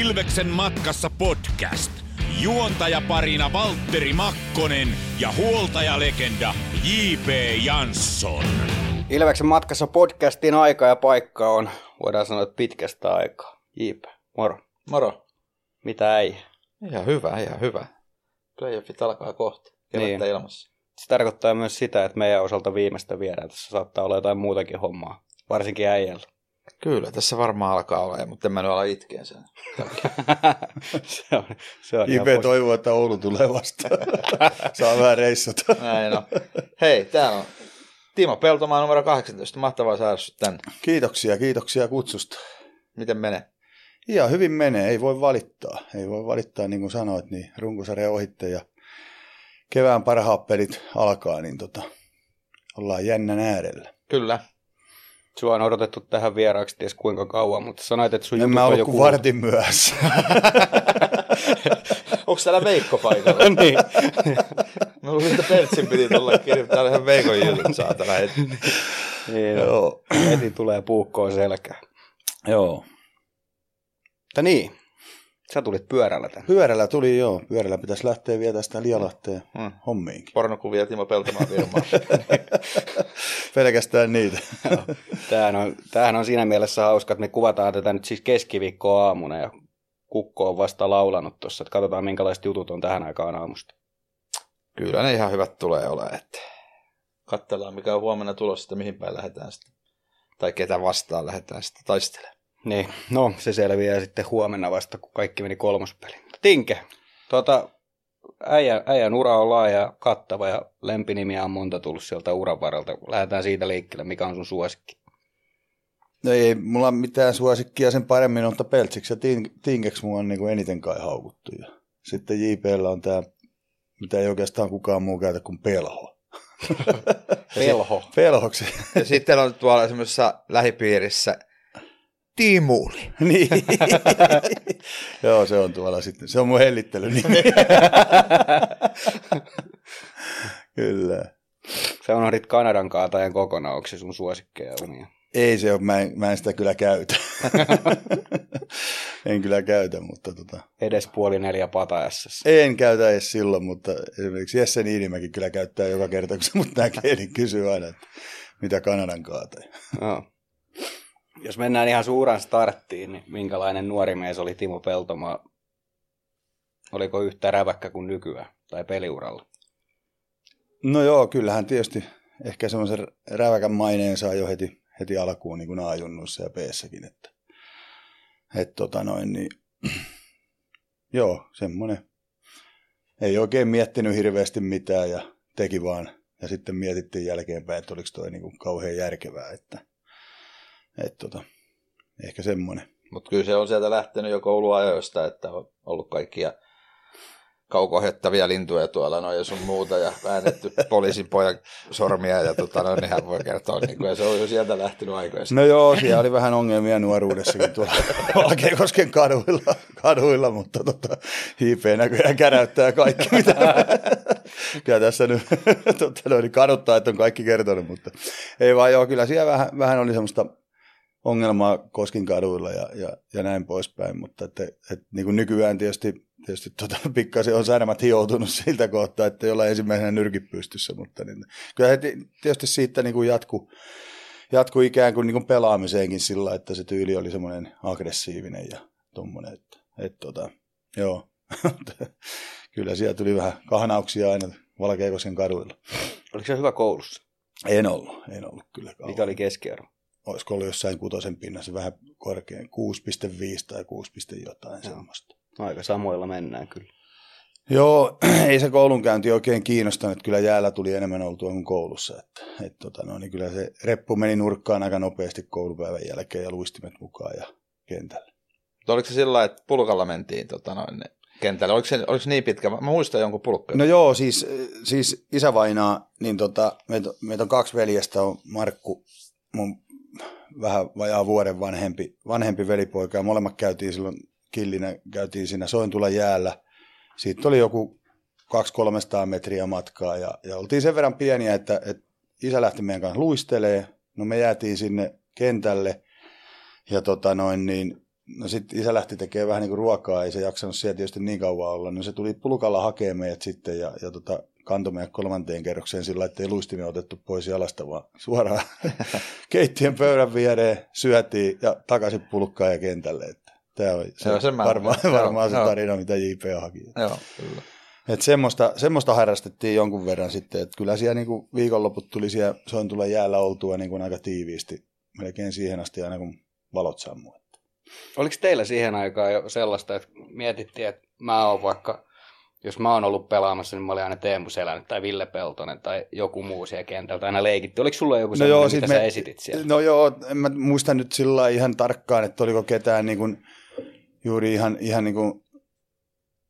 Ilveksen matkassa podcast. Juontajaparina Valtteri Makkonen ja huoltajalegenda J.P. Jansson. Ilveksen matkassa podcastin aika ja paikka on, voidaan sanoa, että pitkästä aikaa. Jiipä, moro. Moro. Mitä ei? Ihan hyvä, ihan hyvä. Playoffit alkaa kohta. Kevättä Niin. ilmassa. Se tarkoittaa myös sitä, että meidän osalta viimeistä viedään. Tässä saattaa olla jotain muutakin hommaa, varsinkin äijällä. Kyllä, tässä varmaan alkaa olla, mutta en mä nyt ala itkeen sen. se on, se on toivoo, että Oulu tulee vastaan. Saa vähän reissata. Näin on. Hei, täällä on Timo Peltomaa numero 18. Mahtavaa saada sut tänne. Kiitoksia, kiitoksia kutsusta. Miten menee? Ihan hyvin menee, ei voi valittaa. Ei voi valittaa, niin kuin sanoit, niin runkosarja ohitte ja kevään parhaat pelit alkaa, niin tota, ollaan jännän äärellä. Kyllä. Sua on odotettu tähän vieraaksi ties kuinka kauan, mutta sanoit, että sun En jutut mä on ollut jo kuin kuultu. vartin myöhässä. Onko täällä Veikko paikalla? niin. Mä luulin, että Peltsin piti tulla kirjoittaa ihan Veikon jutut saatana heti. niin. Joo. Heti tulee puukkoon selkään. Joo. Mutta niin, sä tulit pyörällä tänne. Pyörällä tuli joo. Pyörällä pitäisi lähteä vielä tästä Lialahteen Hmm. hommiinkin. Pornokuvia Timo Peltomaa firmaa. Pelkästään niitä. Tämähän on, tämähän on siinä mielessä hauska, että me kuvataan tätä nyt siis keskiviikkoa aamuna ja Kukko on vasta laulanut tuossa, että katsotaan minkälaiset jutut on tähän aikaan aamusta. Kyllä ne ihan hyvät tulee olemaan. Että katsellaan mikä on huomenna tulos, että mihin päin lähdetään sitten. Tai ketä vastaan lähdetään sitten taistelemaan. Niin, no se selviää sitten huomenna vasta, kun kaikki meni kolmospeliin. Tinke, tuota, äijän, äijän ura on laaja ja kattava ja lempinimiä on monta tullut sieltä uran varalta. Lähdetään siitä liikkeelle, mikä on sun suosikki. No ei mulla mitään suosikkia sen paremmin, mutta Peltsiksi ja Tin- Tinkeksi mua on niin kuin eniten kai haukuttu. Ja sitten JPllä on tämä, mitä ei oikeastaan kukaan muu käytä kuin pelho. Pelho. Pelhoksi. Ja sitten on tuolla semmoisessa lähipiirissä Timuli. niin. Joo, se on tuolla sitten. Se on mun hellittely. Kyllä. Sä unohdit Kanadan kaatajan kokonaan, onko se sun suosikkeja omia? Ei se ole, mä en, mä en sitä kyllä käytä. en kyllä käytä, mutta tota, Edes puoli neljä pataessas. en käytä edes silloin, mutta esimerkiksi Jesse Niinimäki kyllä käyttää joka kerta, kun se mut näkee, niin kysyy aina, että mitä Kanadan kaataja. Joo. Jos mennään ihan suuran starttiin, niin minkälainen nuori mies oli Timo Peltomaa? Oliko yhtä räväkkä kuin nykyään tai peliuralla? No joo, kyllähän tietysti ehkä semmoisen räväkän maineen saa jo heti, heti alkuun niin kuin A-junnuissa ja B-säkin, että, että tota noin, niin, joo, semmoinen, ei oikein miettinyt hirveästi mitään ja teki vaan, ja sitten mietittiin jälkeenpäin, että oliko toi niin kuin kauhean järkevää, että, että tota, ehkä semmoinen. Mutta kyllä se on sieltä lähtenyt jo kouluajoista, että on ollut kaikkia kaukohettavia lintuja tuolla noin ja sun muuta ja väännetty poliisin pojan sormia ja tota, no, nehän voi kertoa, niin kuin, ja se on jo sieltä lähtenyt aikoista. No joo, siellä oli vähän ongelmia nuoruudessakin tuolla Valkeakosken kaduilla, kaduilla mutta tota, IP näköjään käräyttää kaikki, mitä kyllä tässä nyt tota, noin, kaduttaa, että on kaikki kertonut, mutta ei vaan joo, kyllä siellä vähän, vähän oli semmoista ongelmaa Koskin kaduilla ja, ja, ja näin poispäin, mutta että, että niin kuin nykyään tietysti, tietysti tota, pikkasen on särmät hioutunut siltä kohtaa, että ei olla ensimmäisenä nyrkit pystyssä, mutta niin, kyllä he ti- tietysti siitä niin kuin jatku, jatku ikään kuin, niin kuin pelaamiseenkin sillä, että se tyyli oli semmoinen aggressiivinen ja tuommoinen, että, että tota, joo, kyllä siellä tuli vähän kahnauksia aina Valkeakosken kaduilla. Oliko se hyvä koulussa? En ollut, en ollut kyllä kauan. Mikä oli keskiarvo? Olisiko ollut jossain kutosen pinnassa vähän korkein, 6,5 tai 6, jotain Joo. semmoista. Aika samoilla mennään kyllä. Joo, ei se koulunkäynti oikein kiinnostanut. Kyllä jäällä tuli enemmän oltua kuin koulussa. Että, et, tota, no, niin kyllä se reppu meni nurkkaan aika nopeasti koulupäivän jälkeen ja luistimet mukaan ja kentälle. Mutta oliko se sillä että pulkalla mentiin tota, noin, kentälle? Oliko se, oliko se niin pitkä? Mä muistan jonkun pulkka. No joo, siis, siis isävainaa, niin tota, meitä, meitä on kaksi veljestä, on Markku, mun vähän vajaa vuoden vanhempi, vanhempi velipoika, ja molemmat käytiin silloin killinä, käytiin siinä Sointula jäällä. Siitä oli joku 200-300 metriä matkaa, ja, ja oltiin sen verran pieniä, että, että isä lähti meidän kanssa luistelee. No me jäätiin sinne kentälle, ja tota noin, niin no sitten isä lähti tekemään vähän niin kuin ruokaa, ei se jaksanut siellä tietysti niin kauan olla. No se tuli pulkalla hakemaan meidät sitten ja, ja tota, kantoi meidät kolmanteen kerrokseen sillä että ei luistimia otettu pois jalasta, vaan suoraan keittiön pöydän viereen syötiin ja takaisin pulkkaan ja kentälle. Että tämä oli se, Joo, sen mä- varmaan, joo, varmaan se joo. tarina, mitä JP haki. Joo, kyllä. Et semmoista, semmoista harrastettiin jonkun verran sitten, että kyllä siellä niinku viikonloput tuli siellä Sointulen jäällä oltua niinku aika tiiviisti, melkein siihen asti aina kun valot sammui. Oliko teillä siihen aikaan jo sellaista, että mietittiin, että mä oon vaikka, jos mä oon ollut pelaamassa, niin mä olin aina Teemu Selänne tai Ville Peltonen tai joku muu siellä kentältä aina leikitti. Oliko sulla joku no joo, mitä me... sä esitit siellä? No joo, en mä muista nyt sillä ihan tarkkaan, että oliko ketään niin kuin, juuri ihan, ihan niin kuin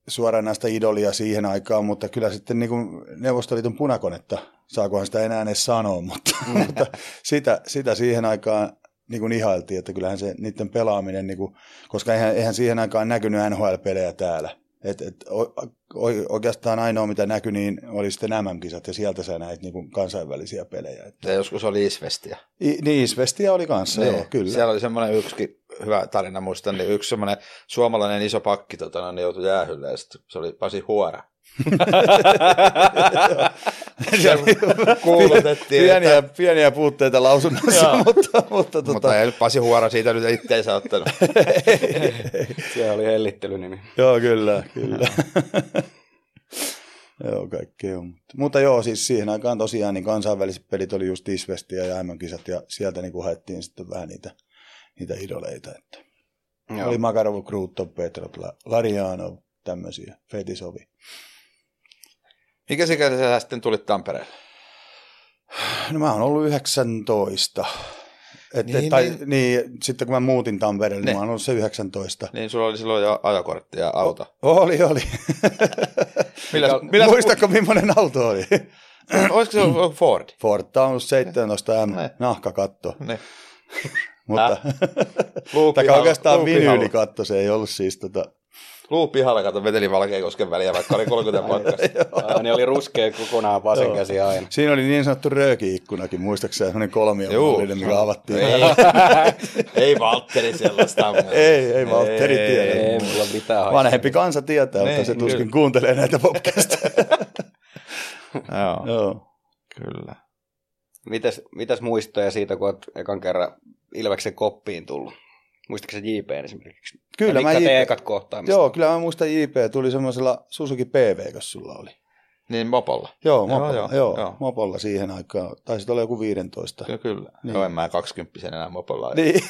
suoranaista idolia siihen aikaan, mutta kyllä sitten niin kuin Neuvostoliiton punakonetta, saakohan sitä enää edes sanoa, mutta, Mm. mutta sitä, sitä siihen aikaan niin kuin ihailtiin, että kyllähän se niiden pelaaminen, niin kuin, koska eihän, eihän siihen aikaan näkynyt NHL-pelejä täällä. Et, et, o, o, oikeastaan ainoa, mitä näkyi, niin oli sitten MM-kisat, ja sieltä sä näit niin kuin kansainvälisiä pelejä. Et, Ja joskus oli Isvestiä. I, niin, Isvestiä oli kanssa, Niin. joo, kyllä. Siellä oli semmoinen yksikin hyvä tarina, muistan, niin yksi semmoinen suomalainen iso pakki tota, niin joutui jäähylle, ja se oli Pasi Huora. Kuulutettiin, pieniä, pieniä puutteita lausunnossa, mutta, mutta, tota, Mutta ei Pasi Huora siitä nyt itteensä ottanut. Siellä oli hellittelynimi. joo, kyllä, kyllä. joo, kaikkea on. Mutta, joo, siis siihen aikaan tosiaan niin kansainväliset pelit oli just Isvestiä ja MM-kisat, ja sieltä niin haettiin sitten vähän niitä, niitä idoleita. Että. Joo. Oli Makarov, Krutov, Petrov, La- Larianov, tämmöisiä, Fetisovi. Mikä sikä sä sitten tulit Tampereelle? No mä oon ollut 19. Et, Niin, niin, tai, niin. niin. niin, sitten kun mä muutin Tampereelle, niin Niin. mä oon ollut se 19. Niin sulla oli silloin jo ajokortti ja auto. Oli, oli. Milläs, Mikä- milläs, Muistatko, millainen auto oli? olisiko se ollut Ford? Ford Taunus 17 M, Ne. nahkakatto. Ne. Mutta, Luupi tai oikeastaan vinyylikatto, se ei ollut siis tota, Luu pihalla, kato, veteli Valkeakosken väliä, vaikka oli 30 pakkasta. Niin oli ruskea kokonaan vasen käsi aina. Siinä oli niin sanottu rööki-ikkunakin, muistaakseni semmoinen Juu. kolmiomallinen, mikä avattiin. Ei, ei Valtteri sellaista. ei, ei Valtteri Ei. tiedä. Ei mulla mitään haistaa. Vanhempi kansa tietää, mutta Niin, se tuskin kyllä. kuuntelee näitä podcasteja. Joo, Joo. kyllä. Mitäs, mitäs muistoja siitä, kun olet ekan kerran Ilveksen koppiin tullut? Muistatko se JP esimerkiksi? Kyllä, mä JP ekat kohtaamiset? Joo, kyllä mä muistan JP, tuli semmoisella Suzuki PV, jos sulla oli. Niin mopolla. Joo, mopolla, joo, joo, joo, joo. mopolla siihen aikaan. Taisi olla joku 15. Kyllä, kyllä. Niin. Niin. Joo, en mä 20 enää mopolla. Niin,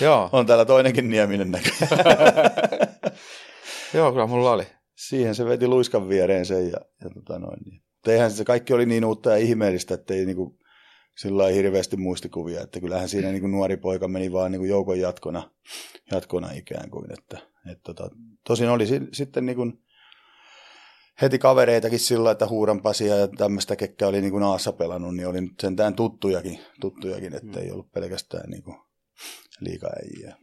Joo, on täällä toinenkin Nieminen näkö. joo, kyllä mulla oli. Siihen se veti luiskan viereen sen ja, ja tota noin. Niin. Mutta eihän se kaikki oli niin uutta ja ihmeellistä, että ei niinku sillä lailla hirveästi muistikuvia, että kyllähän siinä niinku nuori poika meni vaan niinku joukon jatkona, jatkona ikään kuin. Että, et tota, tosin oli si- sitten niinku heti kavereitakin sillä, että Huuranpasia ja tämmöistä, ketkä oli niinku naassa pelannut, niin oli nyt sentään tuttujakin, tuttujakin että ei ollut pelkästään niinku liikaäjiä.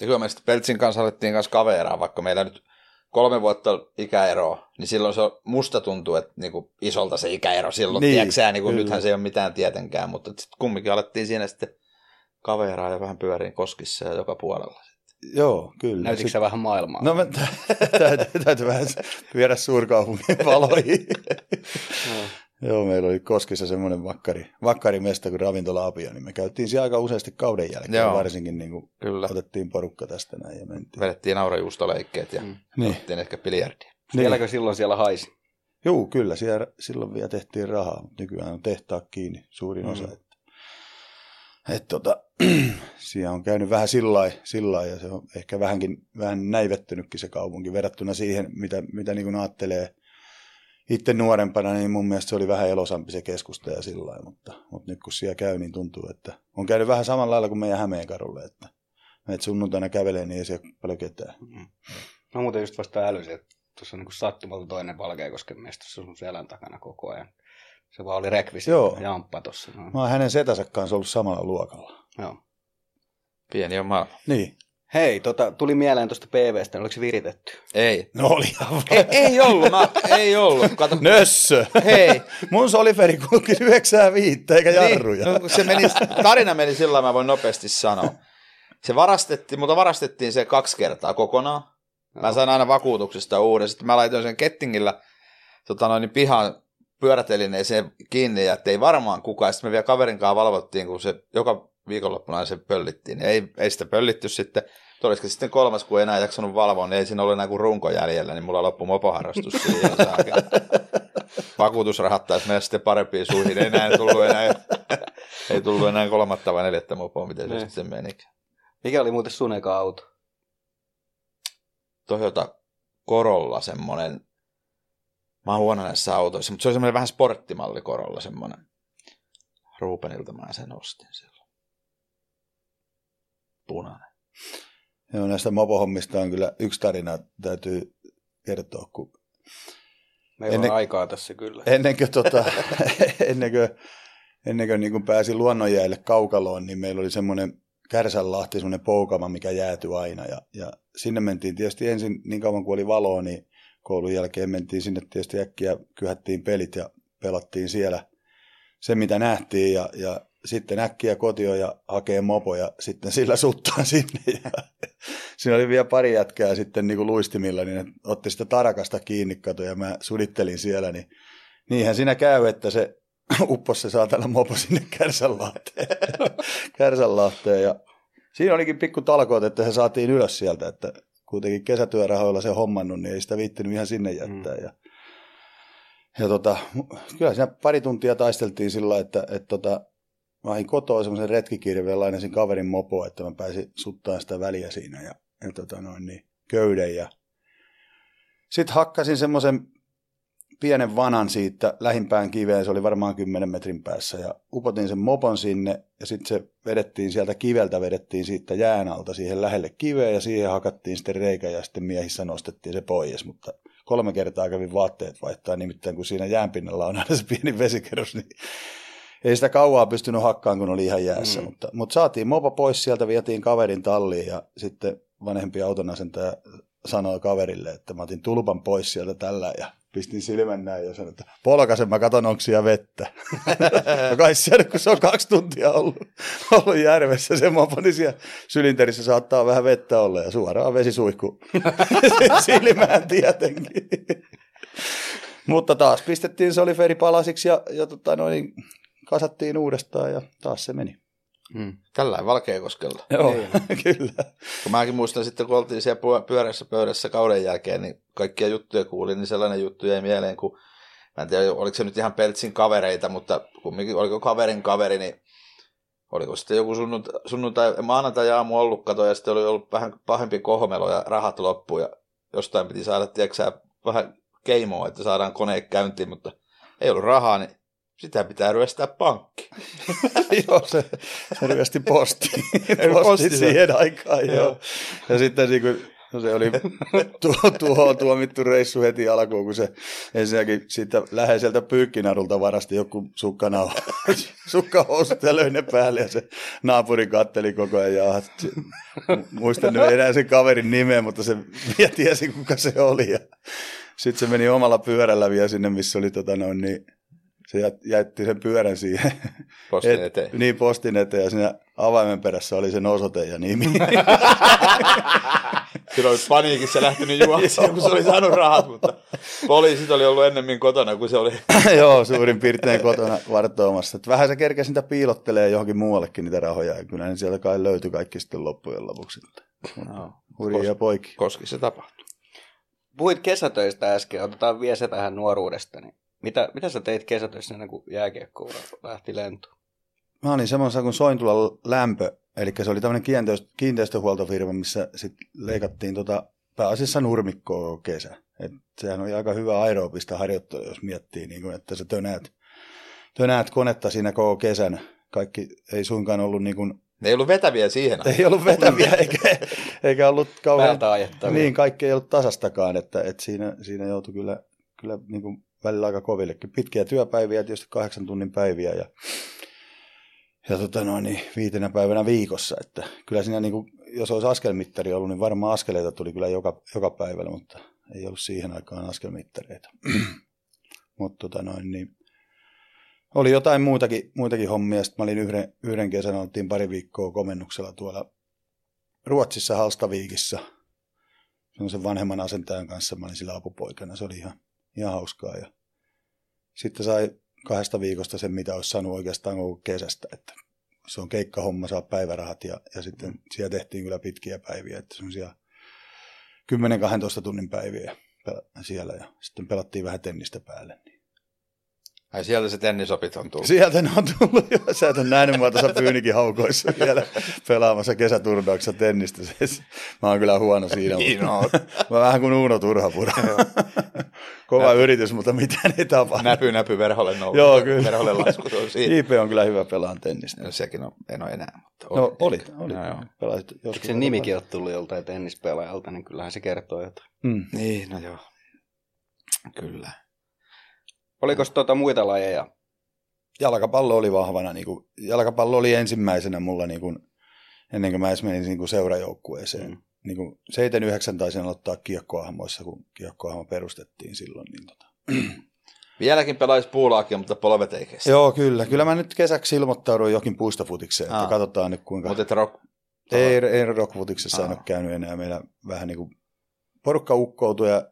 Ja kyllä me sitten Peltsin kanssa alettiin kanssa kaveraa, vaikka meillä nyt kolme vuotta ikäeroa, niin silloin se musta tuntuu, että niinku isolta se ikäero silloin, Niin, niin, tiedätkö niin kyllä. nythän se ei ole mitään tietenkään, mutta sitten kumminkin alettiin siinä sitten kaveraa ja vähän pyöriin koskissa ja joka puolella. Joo, kyllä. Näytitkö sä vähän maailmaa? No mä täytyy, täytyy vähän viedä suurkaupungin valoihin. Joo. Joo, meillä oli Koskissa semmoinen vakkari, vakkarimesta kuin ravintola Apio, niin me käytiin siellä aika useasti kauden jälkeen, Joo. varsinkin niin kuin Kyllä. otettiin porukka tästä näin ja mentiin. Vedettiin naurajuustoleikkeet ja Mm. mm. Niin. otettiin ehkä biljardia. Vieläkö silloin siellä haisi? Joo, kyllä, siellä, silloin vielä tehtiin rahaa, mutta nykyään on tehtaat kiinni suurin Mm. osa. Että, et tota, siellä on käynyt vähän sillä lailla, ja se on ehkä vähänkin, vähän näivettynytkin se kaupunki verrattuna siihen, mitä, mitä niin kuin ajattelee itse nuorempana, niin mun mielestä se oli vähän elosampi se keskusta ja sillä lailla, mutta, mutta nyt kun siellä käy, niin tuntuu, että on käynyt vähän samalla lailla kuin meidän Hämeenkadulle, että menet sunnuntaina kävelee, niin ei siellä paljon ketään. Mä muuten just vasta älysin, että tuossa on niin sattumalta toinen Valkeakosken mies tuossa sun selän takana koko ajan. Se vaan oli rekvisi Joo. jamppa tuossa. No. Mä oon hänen setänsä kanssa ollut samalla luokalla. Joo. Pieni on maailma. Niin. Hei, tota, tuli mieleen tuosta PVstä, oliko se viritetty? Ei. No oli ei. Ei ollut, mä, ei ollut. Kato, Nössö! hei. Mun soliferi kulki 95 eikä jarruja. Niin, no, se meni, tarina meni sillä mä voin nopeasti sanoa. Se varastettiin, mutta varastettiin se kaksi kertaa kokonaan. Mä sain aina vakuutuksesta uuden. Sitten mä laitoin sen kettingillä tota noin, niin pihan pyörätelineeseen kiinni, ja ei varmaan kukaan. Sitten me vielä kaverin kanssa valvottiin, kun se joka viikonloppuna se pöllittiin. Ei, ei sitä pöllitty sitten. Olisiko sitten kolmas, kun ei enää jaksanut valvoa, niin ei siinä ollut enää kuin runko jäljellä, niin mulla loppui mopoharrastus siihen. Vakuutusrahat taisi mennä sitten parempiin suihin. Ei enää tullut enää, ei tullut enää kolmatta vai neljättä mopoa, miten se Ne. sitten meni. Mikä oli muuten sun eka auto? Toyota Corolla semmonen, mä oon huono näissä autoissa, mutta se oli semmoinen vähän sporttimalli Corolla semmonen. Ruupenilta mä sen ostin silloin. Punainen. Joo, näistä mopohommista on kyllä yksi tarina, täytyy kertoa, kun Meillä Ennen- on aikaa tässä kyllä. ennen kuin, tota, ennen kuin, ennen kuin, niin kuin pääsi luonnonjäälle kaukaloon, niin meillä oli semmoinen Kärsänlahti, semmoinen poukama, mikä jäätyi aina. Ja, ja sinne mentiin tietysti ensin, niin kauan kuin oli valoa, niin koulun jälkeen mentiin sinne tietysti äkkiä, kyhättiin pelit ja pelattiin siellä se, mitä nähtiin. Ja, ja sitten äkkiä kotio ja hakee mopo ja sitten sillä suttaan sinne. Ja siinä oli vielä pari jätkää sitten niin kuin luistimilla, niin ne otti sitä tarakasta kiinni kato ja mä sudittelin siellä, niin niinhän siinä käy, että se uppos se saatana mopo sinne Kärsänlahteen. Kärsänlahteen ja siinä olikin pikku talkoot, että se saatiin ylös sieltä, että kuitenkin kesätyörahoilla se hommannut, niin ei sitä viittinyt ihan sinne jättää. Ja, ja tota, kyllä siinä pari tuntia taisteltiin sillä, että, että tota, mä hain kotoa semmoisen retkikirveen, lainasin kaverin mopoa, että mä pääsin suttaan sitä väliä siinä ja, ja tota noin, niin, köyden. Ja... Sitten hakkasin semmoisen pienen vanan siitä lähimpään kiveen, se oli varmaan 10 metrin päässä, ja upotin sen mopon sinne, ja sitten se vedettiin sieltä kiveltä, vedettiin siitä jään alta siihen lähelle kiveen, ja siihen hakattiin sitten reikä, ja sitten miehissä nostettiin se pois, mutta kolme kertaa kävin vaatteet vaihtaa, nimittäin kun siinä jäänpinnalla on aina se pieni vesikerros, niin ei sitä kauaa pystynyt hakkaan, kun oli ihan jäässä, mm. mutta, mutta saatiin mopo pois sieltä, vietiin kaverin talliin, ja sitten vanhempi autonasentaja sanoi kaverille, että mä otin tulpan pois sieltä tällä, ja pistin silmän näin ja sanoin, että polkasen mä katon, onko siellä vettä. no kai siellä, kun se on kaksi tuntia ollut, ollut järvessä, se mopo, niin siellä sylinterissä saattaa vähän vettä olla ja suoraan vesisuihku silmään tietenkin. Mutta taas pistettiin soliferi palasiksi ja, ja tota noin, kasattiin uudestaan ja taas se meni. Hmm. Tällä Valkeakoskella. Joo, kyllä. Kun mäkin muistan sitten, kun oltiin siellä pyö- pyörässä pöydässä kauden jälkeen, niin kaikkia juttuja kuulin, niin sellainen juttu jäi mieleen, kun mä en tiedä, oliko se nyt ihan Peltsin kavereita, mutta kumminkin, oliko kaverin kaveri, niin oliko sitten joku sunnuntai, sunnuntai maanantai aamu ollut kato, ja sitten oli ollut vähän pahempi kohmelo ja rahat loppu, ja jostain piti saada, tiedätkö vähän keimoa, että saadaan kone käyntiin, mutta ei ollut rahaa, niin sitä pitää ryöstää pankki. joo, se, se ryösti posti. posti siihen aikaan, joo. Joo. Ja sitten niin kuin, no se oli tuo, tuohon tuomittu reissu heti alkuun, kun se ensinnäkin siitä läheiseltä pyykkinarulta varasti joku sukkanauha, sukkahousut ja löi ne päälle ja se naapuri katteli koko ajan. Ja, muistan nyt enää sen kaverin nimeä, mutta se vielä tiesi, kuka se oli. Ja sitten se meni omalla pyörällä vielä sinne, missä oli tota noin, niin se jät- jätti sen pyörän siihen. Postin eteen. Niin, postin eteen ja siinä avaimen perässä oli sen osoite ja nimi. Kyllä oli paniikissa lähtenyt juoksemaan, kun se oli saanut rahat, mutta poliisit oli ollut ennemmin kotona, kun se oli. Joo, suurin piirtein kotona vartoamassa. Et vähän se kerkesi niitä piilottelee johonkin muuallekin niitä rahoja. Ja kyllä ne sieltä kai löytyi kaikki sitten loppujen lopuksi. No, Hurjia poikia. koski se tapahtui. Puhuit kesätöistä äsken, otetaan vielä se tähän nuoruudesta. Niin mitä, mitä sä teit kesätöissä ennen kuin jääkiekko lähti lentoon? Mä olin semmoisessa kuin Sointula lämpö, eli se oli tämmöinen kiinteistö, kiinteistöhuoltofirma, missä sit leikattiin tota, pääasiassa nurmikkoa kesä. Et sehän oli aika hyvä aerobista harjoittelua, jos miettii, niin kuin, että sä tönäät, tönäät konetta siinä koko kesän. Kaikki ei suinkaan ollut niin kuin, Ne ei ollut vetäviä siihen ei ollut vetäviä eikä, eikä ollut kauhean... Päältä ajettavia. Niin, kaikki ei ollut tasastakaan, että, että siinä, siinä joutui kyllä, kyllä niin kuin välillä aika kovillekin. Pitkiä työpäiviä, tietysti kahdeksan tunnin päiviä ja, ja tota noin, niin viitenä päivänä viikossa. Että kyllä siinä, niin kuin, jos olisi askelmittari ollut, niin varmaan askeleita tuli kyllä joka, joka päivällä, mutta ei ollut siihen aikaan askelmittareita. mutta tota noin, niin, oli jotain muitakin, muitakin hommia. Sitten mä olin yhden, yhden kesän, oltiin pari viikkoa komennuksella tuolla Ruotsissa Halstaviikissa sen vanhemman asentajan kanssa. Mä olin sillä apupoikana. Se oli ihan, ihan hauskaa. Ja sitten sai kahdesta viikosta sen, mitä olisi saanut oikeastaan koko kesästä. Että se on keikkahomma, saa päivärahat ja, ja sitten siellä tehtiin kyllä pitkiä päiviä. Että semmoisia 10-12 tunnin päiviä siellä ja sitten pelattiin vähän tennistä päälle. Niin Ai sieltä se tennisopit on tullut. Sieltä ne on tullut jo. Sä et ole nähnyt mua tuossa Pyynikin haukoissa vielä pelaamassa kesäturnauksessa tennistä. Mä oon kyllä huono siinä. Niin mutta... Mä vähän kuin Uuno Turhapura. Kova näpy. yritys, mutta mitään ei tapahdu. Näpy, näpy, verholle nousu. Joo, kyllä. Verholle lasku, se on siinä. IP on kyllä hyvä pelaan tennistä. No, sekin on, en ole enää. Mutta oli. No, oli. oli. No, joo. Pelasit Eikö sen nimikin ole tullut joltain tennispelaajalta, niin kyllähän se kertoo jotain. Mm. Niin, no joo. Kyllä. Oliko tuota muita lajeja? Jalkapallo oli vahvana. Niin kuin, jalkapallo oli ensimmäisenä mulla niin kuin, ennen kuin mä edes menin niin kuin seurajoukkueeseen. Mm. Niin kuin 7-9 taisin aloittaa kiekkoahmoissa, kun kiekkoahmo perustettiin silloin. Niin tota. Vieläkin pelaisi puulaakin, mutta polvet ei kestä. Joo, kyllä. Kyllä mä nyt kesäksi ilmoittauduin jokin puistofutikseen, että katsotaan nyt kuinka... Mutta rock... Ei, ei rockfutiksessa en ole käynyt enää. Meillä vähän niin kuin porukka ukkoutui ja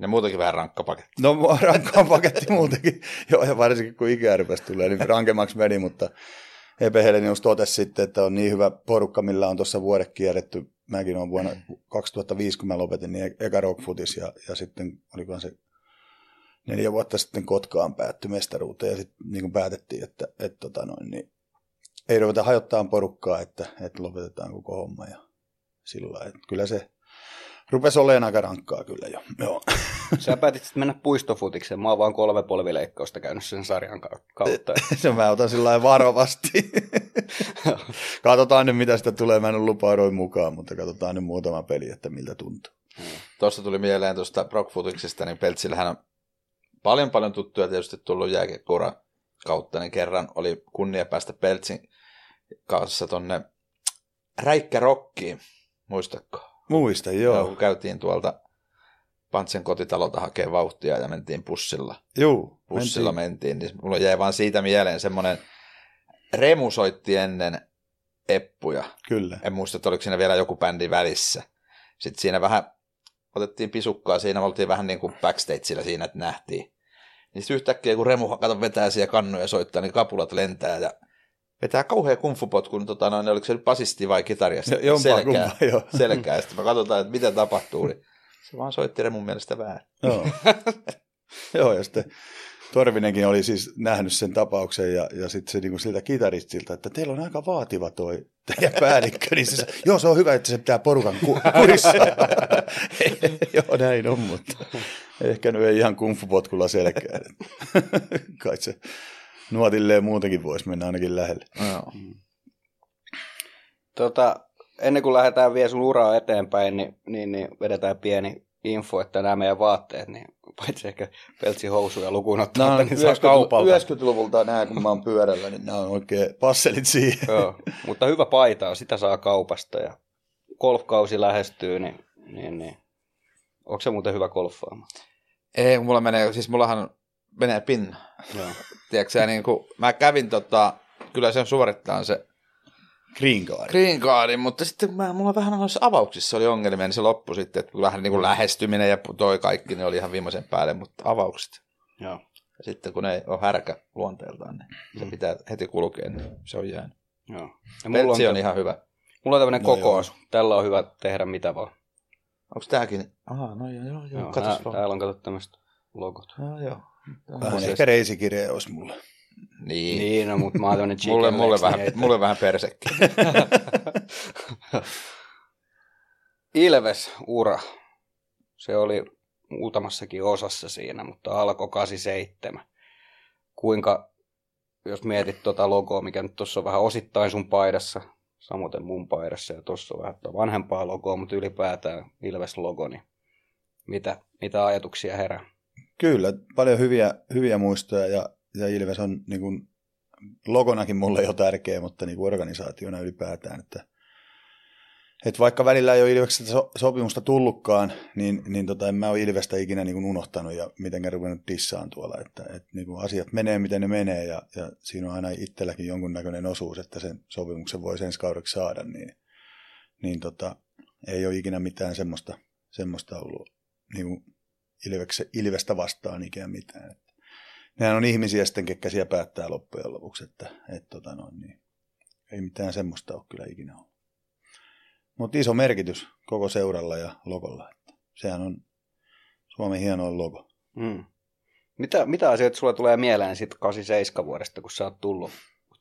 ne muutenkin vähän rankka paketti. No rankka paketti muutenkin, joo, ja varsinkin kun ikää rupesi tulee, niin rankemmaksi meni, mutta Epe Helenius totesi sitten, että on niin hyvä porukka, millä on tuossa vuodet kierretty. Mäkin olen vuonna 2005, kun mä lopetin, niin eka rockfootis, ja, ja sitten olikohan se neljä vuotta sitten Kotkaan päättyi mestaruuteen, ja sitten niin kuin päätettiin, että, että tota noin, niin ei ruveta hajottaa porukkaa, että, että lopetetaan koko homma, ja sillä että kyllä se Rupesi olemaan aika rankkaa kyllä jo. Joo. Sä päätit sitten mennä puistofutikseen. Mä oon vaan kolme polvileikkausta käynyt sen sarjan kautta. se mä otan sillä varovasti. katsotaan nyt, mitä sitä tulee. Mä en lupaudoin mukaan, mutta katsotaan nyt muutama peli, että miltä tuntuu. Tuosta tuli mieleen tuosta Brockfutiksesta, niin Peltsillähän on paljon paljon tuttuja tietysti tullut jääkiekkoura kautta, niin kerran oli kunnia päästä Peltsin kanssa tonne Räikkä Rokkiin, muistatko? Muista, joo. joo kun käytiin tuolta Pantsen kotitalolta hakemaan vauhtia ja mentiin pussilla. Joo. Pussilla mentiin. mentiin. Niin mulla jäi vaan siitä mieleen semmoinen, Remu soitti ennen Eppuja. Kyllä. En muista, että oliko siinä vielä joku bändi välissä. Sitten siinä vähän otettiin pisukkaa, siinä oltiin vähän niin kuin backstageilla siinä, että nähtiin. Niin sitten yhtäkkiä, kun Remu kato vetää siellä kannuja soittaa, niin kapulat lentää ja vetää kauhean kumfupotkun, tota, noin, oliko se nyt basisti vai kitariasta? Selkää, kumpa, joo. selkää. Sitten me katsotaan, että mitä tapahtuu, niin se vaan soitti mun mielestä väärin. Joo. joo, ja sitten Torvinenkin oli siis nähnyt sen tapauksen ja, ja sitten se niin kuin siltä kitaristilta, että teillä on aika vaativa toi teidän päällikkö, niin se, joo se on hyvä, että se pitää porukan ku- kurissa. joo näin on, mutta ehkä nyt ei ihan kumfupotkulla selkää. Kai se nuotilleen muutenkin voisi mennä ainakin lähelle. No. Tota, ennen kuin lähdetään vielä sun uraa eteenpäin, niin, niin, niin vedetään pieni info, että nämä meidän vaatteet, niin paitsi ehkä peltsihousuja lukuun ottamatta, niin saa kaupalta. 90-luvulta nämä, kun mä oon pyörällä, niin nämä on oikein passelit siihen. Joo, mutta hyvä paita, sitä saa kaupasta ja golfkausi lähestyy, niin, niin, niin. onko se muuten hyvä golfaamaan? Ei, mulla menee, siis mullahan menee pinna. Joo. Tiedätkö, niin kuin, mä kävin tota, kyllä sen suorittaa se Green Card. Green Cardin, mutta sitten mä, mulla vähän noissa avauksissa oli ongelmia, niin se loppui sitten, että vähän niin kuin lähestyminen ja toi kaikki, ne oli ihan viimeisen päälle, mutta avaukset. Joo. Ja sitten kun ei ole härkä luonteeltaan, niin se mm. pitää heti kulkea, niin se on jäänyt. Joo. Ja mulla on, on ihan hyvä. Mulla on tämmöinen no kokous. Joo. Tällä on hyvä tehdä mitä vaan. Onko tämäkin? Aha, no joo, joo, joo. joo tää, täällä on tämmöistä logot. Joo, joo. Vähän ehkä reisikirja olisi mulle. Niin. Niin, no, mutta mä oon tämmönen mulle, mulle, vähän, että... mulle vähän persekki. Ilves ura. Se oli muutamassakin osassa siinä, mutta alkoi 87. Kuinka, jos mietit tuota logoa, mikä nyt tuossa on vähän osittain sun paidassa, samoin mun paidassa, ja tuossa on vähän vanhempaa logoa, mutta ylipäätään Ilves-logo, niin mitä, mitä ajatuksia herää? Kyllä, paljon hyviä, hyviä muistoja ja, ja Ilves on niin kuin, logonakin mulle jo tärkeä, mutta niin kuin organisaationa ylipäätään, että, että vaikka välillä ei ole Ilveksestä so, sopimusta tullutkaan, niin, niin tota, en mä ole Ilvestä ikinä niin kuin unohtanut ja mitenkään ruvennut dissaan tuolla, että, että niin kuin asiat menee miten ne menee ja, ja siinä on aina itselläkin jonkunnäköinen osuus, että sen sopimuksen voi ensi kaudeksi saada, niin, niin tota, ei ole ikinä mitään semmoista, semmoista ollut niin kuin ilvestä vastaan ikään mitään. Että nehän on ihmisiä sitten, ketkä siellä päättää loppujen lopuksi, että et, tota noin, niin, ei mitään semmoista ole kyllä ikinä ollut. Mutta iso merkitys koko seuralla ja logolla. Että sehän on Suomen hienoin logo. Mm. Mitä, mitä asioita sulla tulee mieleen sitten 87 vuodesta, kun sä oot tullut,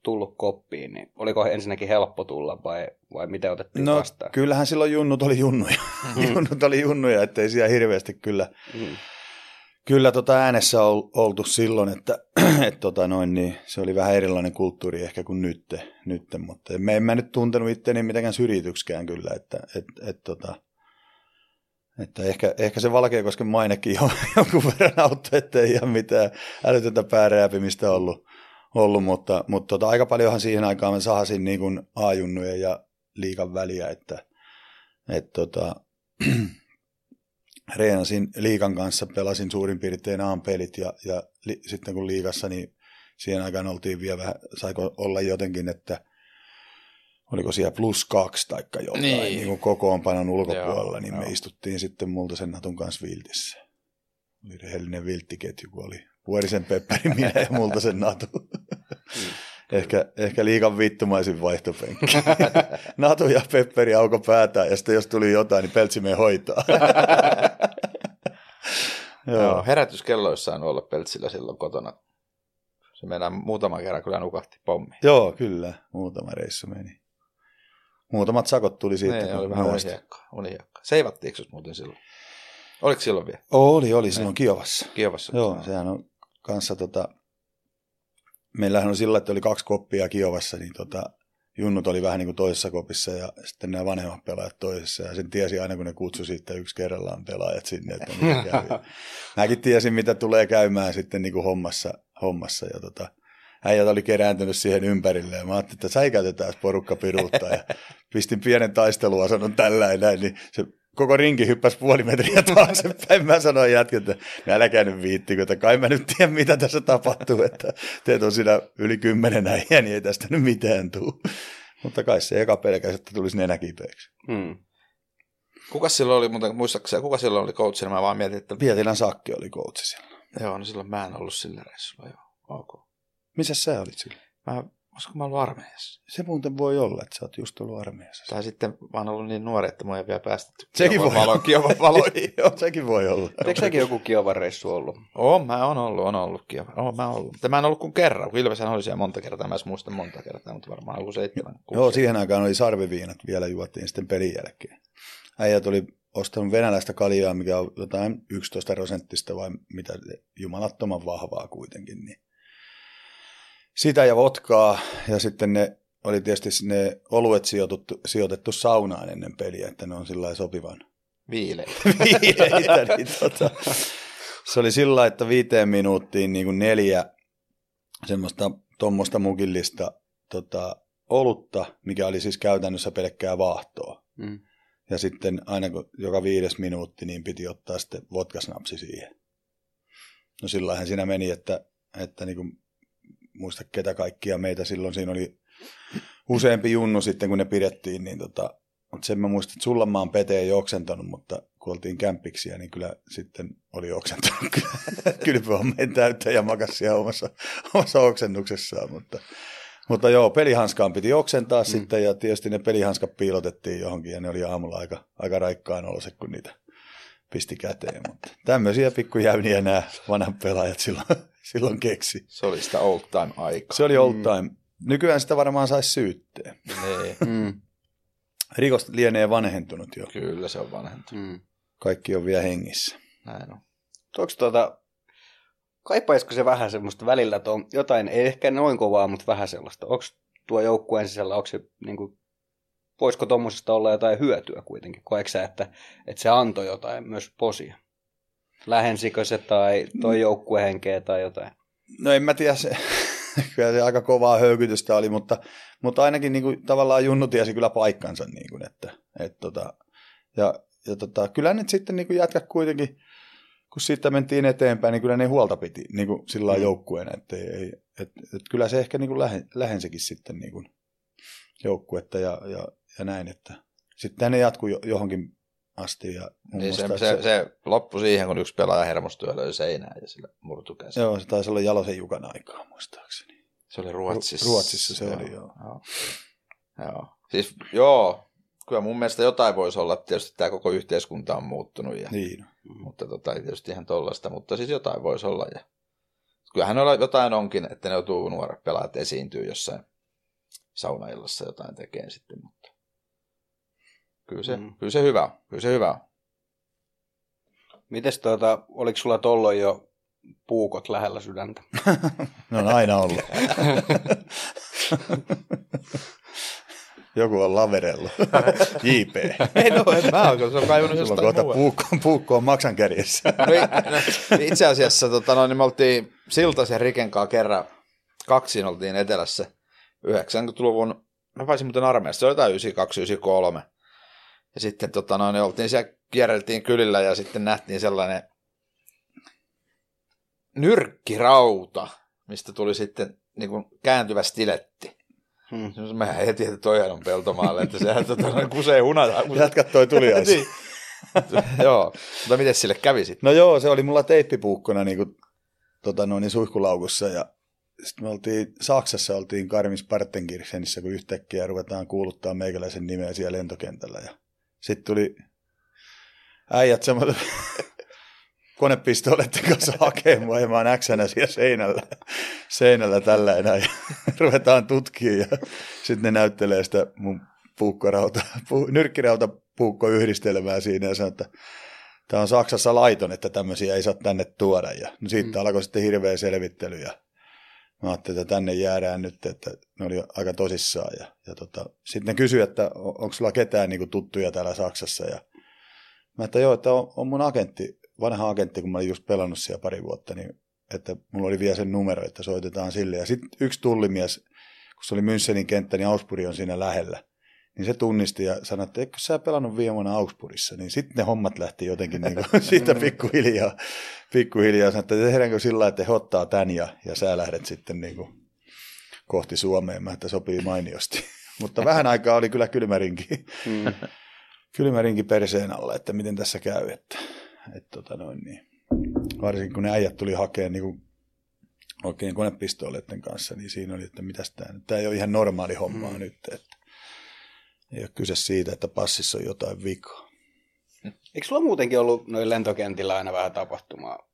tullut koppiin? Niin oliko ensinnäkin helppo tulla vai, vai miten otettiin no, vastaan? kyllähän silloin junnut oli junnuja. Mm. junnut oli junnuja, ettei siellä hirveästi kyllä, Mm. Kyllä tota äänessä ol, oltu silloin, että et tota noin, niin se oli vähän erilainen kulttuuri ehkä kuin nyt, nyt mutta me en mä nyt tuntenut itteni mitenkään syrjityksikään kyllä, että et, et, tota, että ehkä, ehkä se Valkeakosken mainekin jo, jonkun verran auttoi, ettei ihan mitään älytöntä päärääpimistä ollut, ollut mutta, mutta tota, aika paljonhan siihen aikaan mä sahasin niin kuin A-junnujen ja liikan väliä, että et, tota, reenasin liikan kanssa, pelasin suurin piirtein A-pelit ja, ja li, sitten kun liikassa, niin siihen aikaan oltiin vielä vähän, saiko olla jotenkin, että oliko siellä plus kaksi tai jotain, niin, Niin. niin kuin kokoonpanon ulkopuolella, Joo, niin joo. me istuttiin sitten Multasen Natun kanssa Viltissä. Oli rehellinen vilttiketju, kun oli Vuorisen Pepperi, minä ja Multasen Natu. Ehkä, ehkä liikan vittumaisin vaihtopenkki. Natu ja Pepperi auko päätään, ja sitten jos tuli jotain, niin Peltsi me hoitaa. Joo, Joo. herätyskello olisi saanut olla Peltsillä silloin kotona. Se mennään muutama kerran kyllä nukahti pommi. Joo, kyllä. Muutama reissu meni. Muutamat sakot tuli siitä. Kun oli vähän unihiekkaa. unihiekkaa. Seivattiinko se muuten silloin? Oliko silloin vielä? Oli, oli silloin Kiovassa. Kiovassa? Joo, sehän on kanssa tota, meillähän on sillä, että oli kaksi koppia Kiovassa, niin tota, junnut oli vähän niin kuin toisessa kopissa ja sitten nämä vanhemmat pelaajat toisessa. Ja sen tiesi aina, kun ne kutsui sitten yksi kerrallaan pelaajat sinne, että mitä käy. Mäkin tiesin, mitä tulee käymään sitten niin kuin hommassa, hommassa. Ja tota, äijät oli kerääntynyt siihen ympärille ja mä ajattelin, että säikäytetään porukka piruutta. Ja pistin pienen taistelua, sanon tällä näin, niin se koko rinki hyppäsi puoli metriä taaksepäin. Mä sanoin jätkä, että "No älkää nyt viittikö, että kai mä nyt tiedän, mitä tässä tapahtuu, että teet on siinä yli kymmenen äijä, niin ei tästä nyt mitään tule. Mutta kai se eka pelkäs, että tulisi nenä kipeäksi. Mm. Kuka silloin oli, muuten muistaakseni, kuka silloin oli coachina? Mä vaan mietin, että Pietilän Sakki oli coachi siellä. joo, no silloin mä en ollut sillä reissulla, joo. Ok. Missä sä olit sillä? Mä, olisiko mä ollut armeijassa? Se muuten voi olla, että sä oot just ollut armeijassa. Tai sitten mä oon ollut niin nuori, että mua ei vielä päästetty. Sekin voi valo, olla. Kiovan valo. Joo, sekin voi olla. Eikö sekin joku Kiovan reissu ollut? Oon, mä oon ollut, on ollut Kiova. Oon mä ollut. Mutta mä en ollut kuin kerran. Ilveshän oli siellä monta kertaa. Mä en muista monta kertaa, mutta varmaan joku seitsemän. kuusi. Joo, siihen aikaan oli sarviviinat vielä juottiin sitten pelin jälkeen. Äijät oli ostanut venäläistä kaljaa, mikä on jotain 11 prosenttista vai mitä, jumalattoman vahvaa kuitenkin. Niin. Sitä ja votkaa ja sitten ne oli tietysti ne oluet sijoitettu, sijoitettu saunaan ennen peliä, että ne on sillä sopivan Viileitä. viileitä. Niin tota, se oli sillä että viiteen minuuttiin niin kuin neljä semmoista tuommoista mukillista tota, olutta, mikä oli siis käytännössä pelkkää vaahtoa. Mm. Ja sitten aina kun joka viides minuutti, niin piti ottaa sitten vodkasnapsi siihen. No sillähän siinä meni, että, että niin kuin, muista ketä kaikkia meitä silloin siinä oli useampi junnu sitten, kun ne pidettiin, niin tota, mutta sen mä muistan, että sulla mä oon Pete ei oksentanut, mutta kun oltiin kämpiksiä, niin kyllä sitten oli oksentanut kylpyhommeen täyttä ja makasi siellä omassa, omassa oksennuksessaan, mutta, mutta joo, pelihanskaan piti oksentaa mm. sitten ja tietysti ne pelihanskat piilotettiin johonkin ja ne oli aamulla aika, aika raikkaan oloset, kun niitä pisti käteen, mutta tämmöisiä pikkujäyniä nämä vanhat pelaajat silloin, silloin keksi. Se oli sitä old time aikaa. Se oli old time. Nykyään sitä varmaan saisi syytteen. Niin. Mm. Rikos lienee vanhentunut jo. Kyllä se on vanhentunut. Mm. Kaikki on vielä hengissä. Näin on. Onko tuota, kaipaisiko se vähän semmoista välillä, että on jotain, ei ehkä noin kovaa, mutta vähän sellaista. Onko tuo joukkueen sisällä, onko se niin kuin, voisiko tuommoisesta olla jotain hyötyä kuitenkin? Koetko sä, että, että se antoi jotain myös posia? Lähensikö se tai toi joukkuehenkeä tai jotain? No en mä tiedä, se, kyllä se aika kovaa höykytystä oli, mutta, mutta ainakin niin kuin, tavallaan Junnu tiesi kyllä paikkansa. Niin kuin, että, et, tota, ja, ja tota, kyllä nyt sitten niin kuin jätkät kuitenkin, kun siitä mentiin eteenpäin, niin kyllä ne huolta piti niin kuin sillä mm. joukkueena. Että ei, ei, et, et kyllä se ehkä niin kuin lähen, lähensikin sitten niin kuin joukkuetta ja, ja, ja näin, että sitten ne jatkuu jo, johonkin asti. Ja Niin se, se, se, se, loppui siihen, kun yksi pelaaja hermostui ja löi seinään ja sillä murtui käsi. Joo, se taisi olla Jalosen Jukan aikaa muistaakseni. Se oli Ruotsissa. Ruotsissa se oli, joo. joo. Joo. Siis joo, kyllä mun mielestä jotain voisi olla. Tietysti tämä koko yhteiskunta on muuttunut, ja, Niin. mutta tota, tietysti ihan tollasta, mutta siis jotain voisi olla. Ja, kyllähän olla jotain onkin, että ne joutuu nuoret pelaajat esiintyy jossain saunaillassa jotain tekee sitten, mutta kyllä se, Mm. kyllä se hyvä on. Kyllä se hyvä on. Mites tuota, oliko sulla tolloin jo puukot lähellä sydäntä? Ne on aina ollut. Joku on laverellut. JP. Ei no, en mä ole, se on kaivannut Sulla on jostain kohta puukko, puukko on maksan kärjessä. No, no, itse asiassa tota, no, niin me oltiin Siltasen Riken kanssa kerran kaksin oltiin etelässä 90-luvun, no vaisin muuten armeijassa, se oli jotain 92-93. Ja sitten tota, no, niin oltiin siellä, kierreltiin kylillä ja sitten nähtiin sellainen nyrkkirauta, mistä tuli sitten niin kuin kääntyvä stiletti. Hmm. Mehän heti, että toihan on peltomaalle, että sehän tota, noin kusee hunata. Jätkät toi tuliais. niin. Joo, mutta miten sille kävi sitten? No joo, se oli mulla teippipuukkona niin kuin, tota noin, niin suihkulaukussa ja sitten me oltiin Saksassa, oltiin Karmis Partenkirchenissä, kun yhtäkkiä ruvetaan kuuluttaa meikäläisen nimeä siellä lentokentällä. Ja sitten tuli äijät semmoinen konepistooleiden kanssa hakee mua ja mä oon äksänä siellä seinällä, seinällä tällä enää ja ruvetaan tutkimaan ja sitten ne näyttelee sitä mun puukkorauta, pu, nyrkkirauta puukkoyhdistelmää siinä ja sanoo, että tämä on Saksassa laiton, että tämmöisiä ei saa tänne tuoda. Ja no siitä mm. alkoi sitten hirveä selvittely ja mä ajattelin, että tänne jäädään nyt, että ne oli aika tosissaan. Ja, ja tota, sitten ne kysyi, että on- onko sulla ketään niin tuttuja täällä Saksassa ja mä että joo, että on, on mun agentti, vanha agentti, kun mä olin just pelannut siellä pari vuotta, niin että mulla oli vielä sen numero, että soitetaan sille. Ja sitten yksi tullimies, kun se oli Münchenin kenttä, niin Augsburg on siinä lähellä. Niin se tunnisti ja sanoi, että eikö sä pelannut viime vuonna Augsburgissa, niin sitten ne hommat lähti jotenkin niin kuin siitä pikkuhiljaa, pikkuhiljaa. Sanoi, että tehdäänkö sillä että he ottaa tämän ja, ja sä lähdet sitten niin kuin kohti Suomeen. Mä, että sopii mainiosti. Mutta vähän aikaa oli kyllä kylmärinki, Mm. kylmärinki perseen alla, että miten tässä käy. Että, että tota noin, niin. Varsinkin kun ne äijät tuli hakemaan niin kuin oikein konepistooleiden kanssa, niin siinä oli, että mitäs tämä nyt, tämä ei ole ihan normaali hommaa mm. nyt, että ei ole kyse siitä, että passissa on jotain vikaa. Eikö sulla muutenkin ollut noin lentokentillä aina vähän tapahtumaa?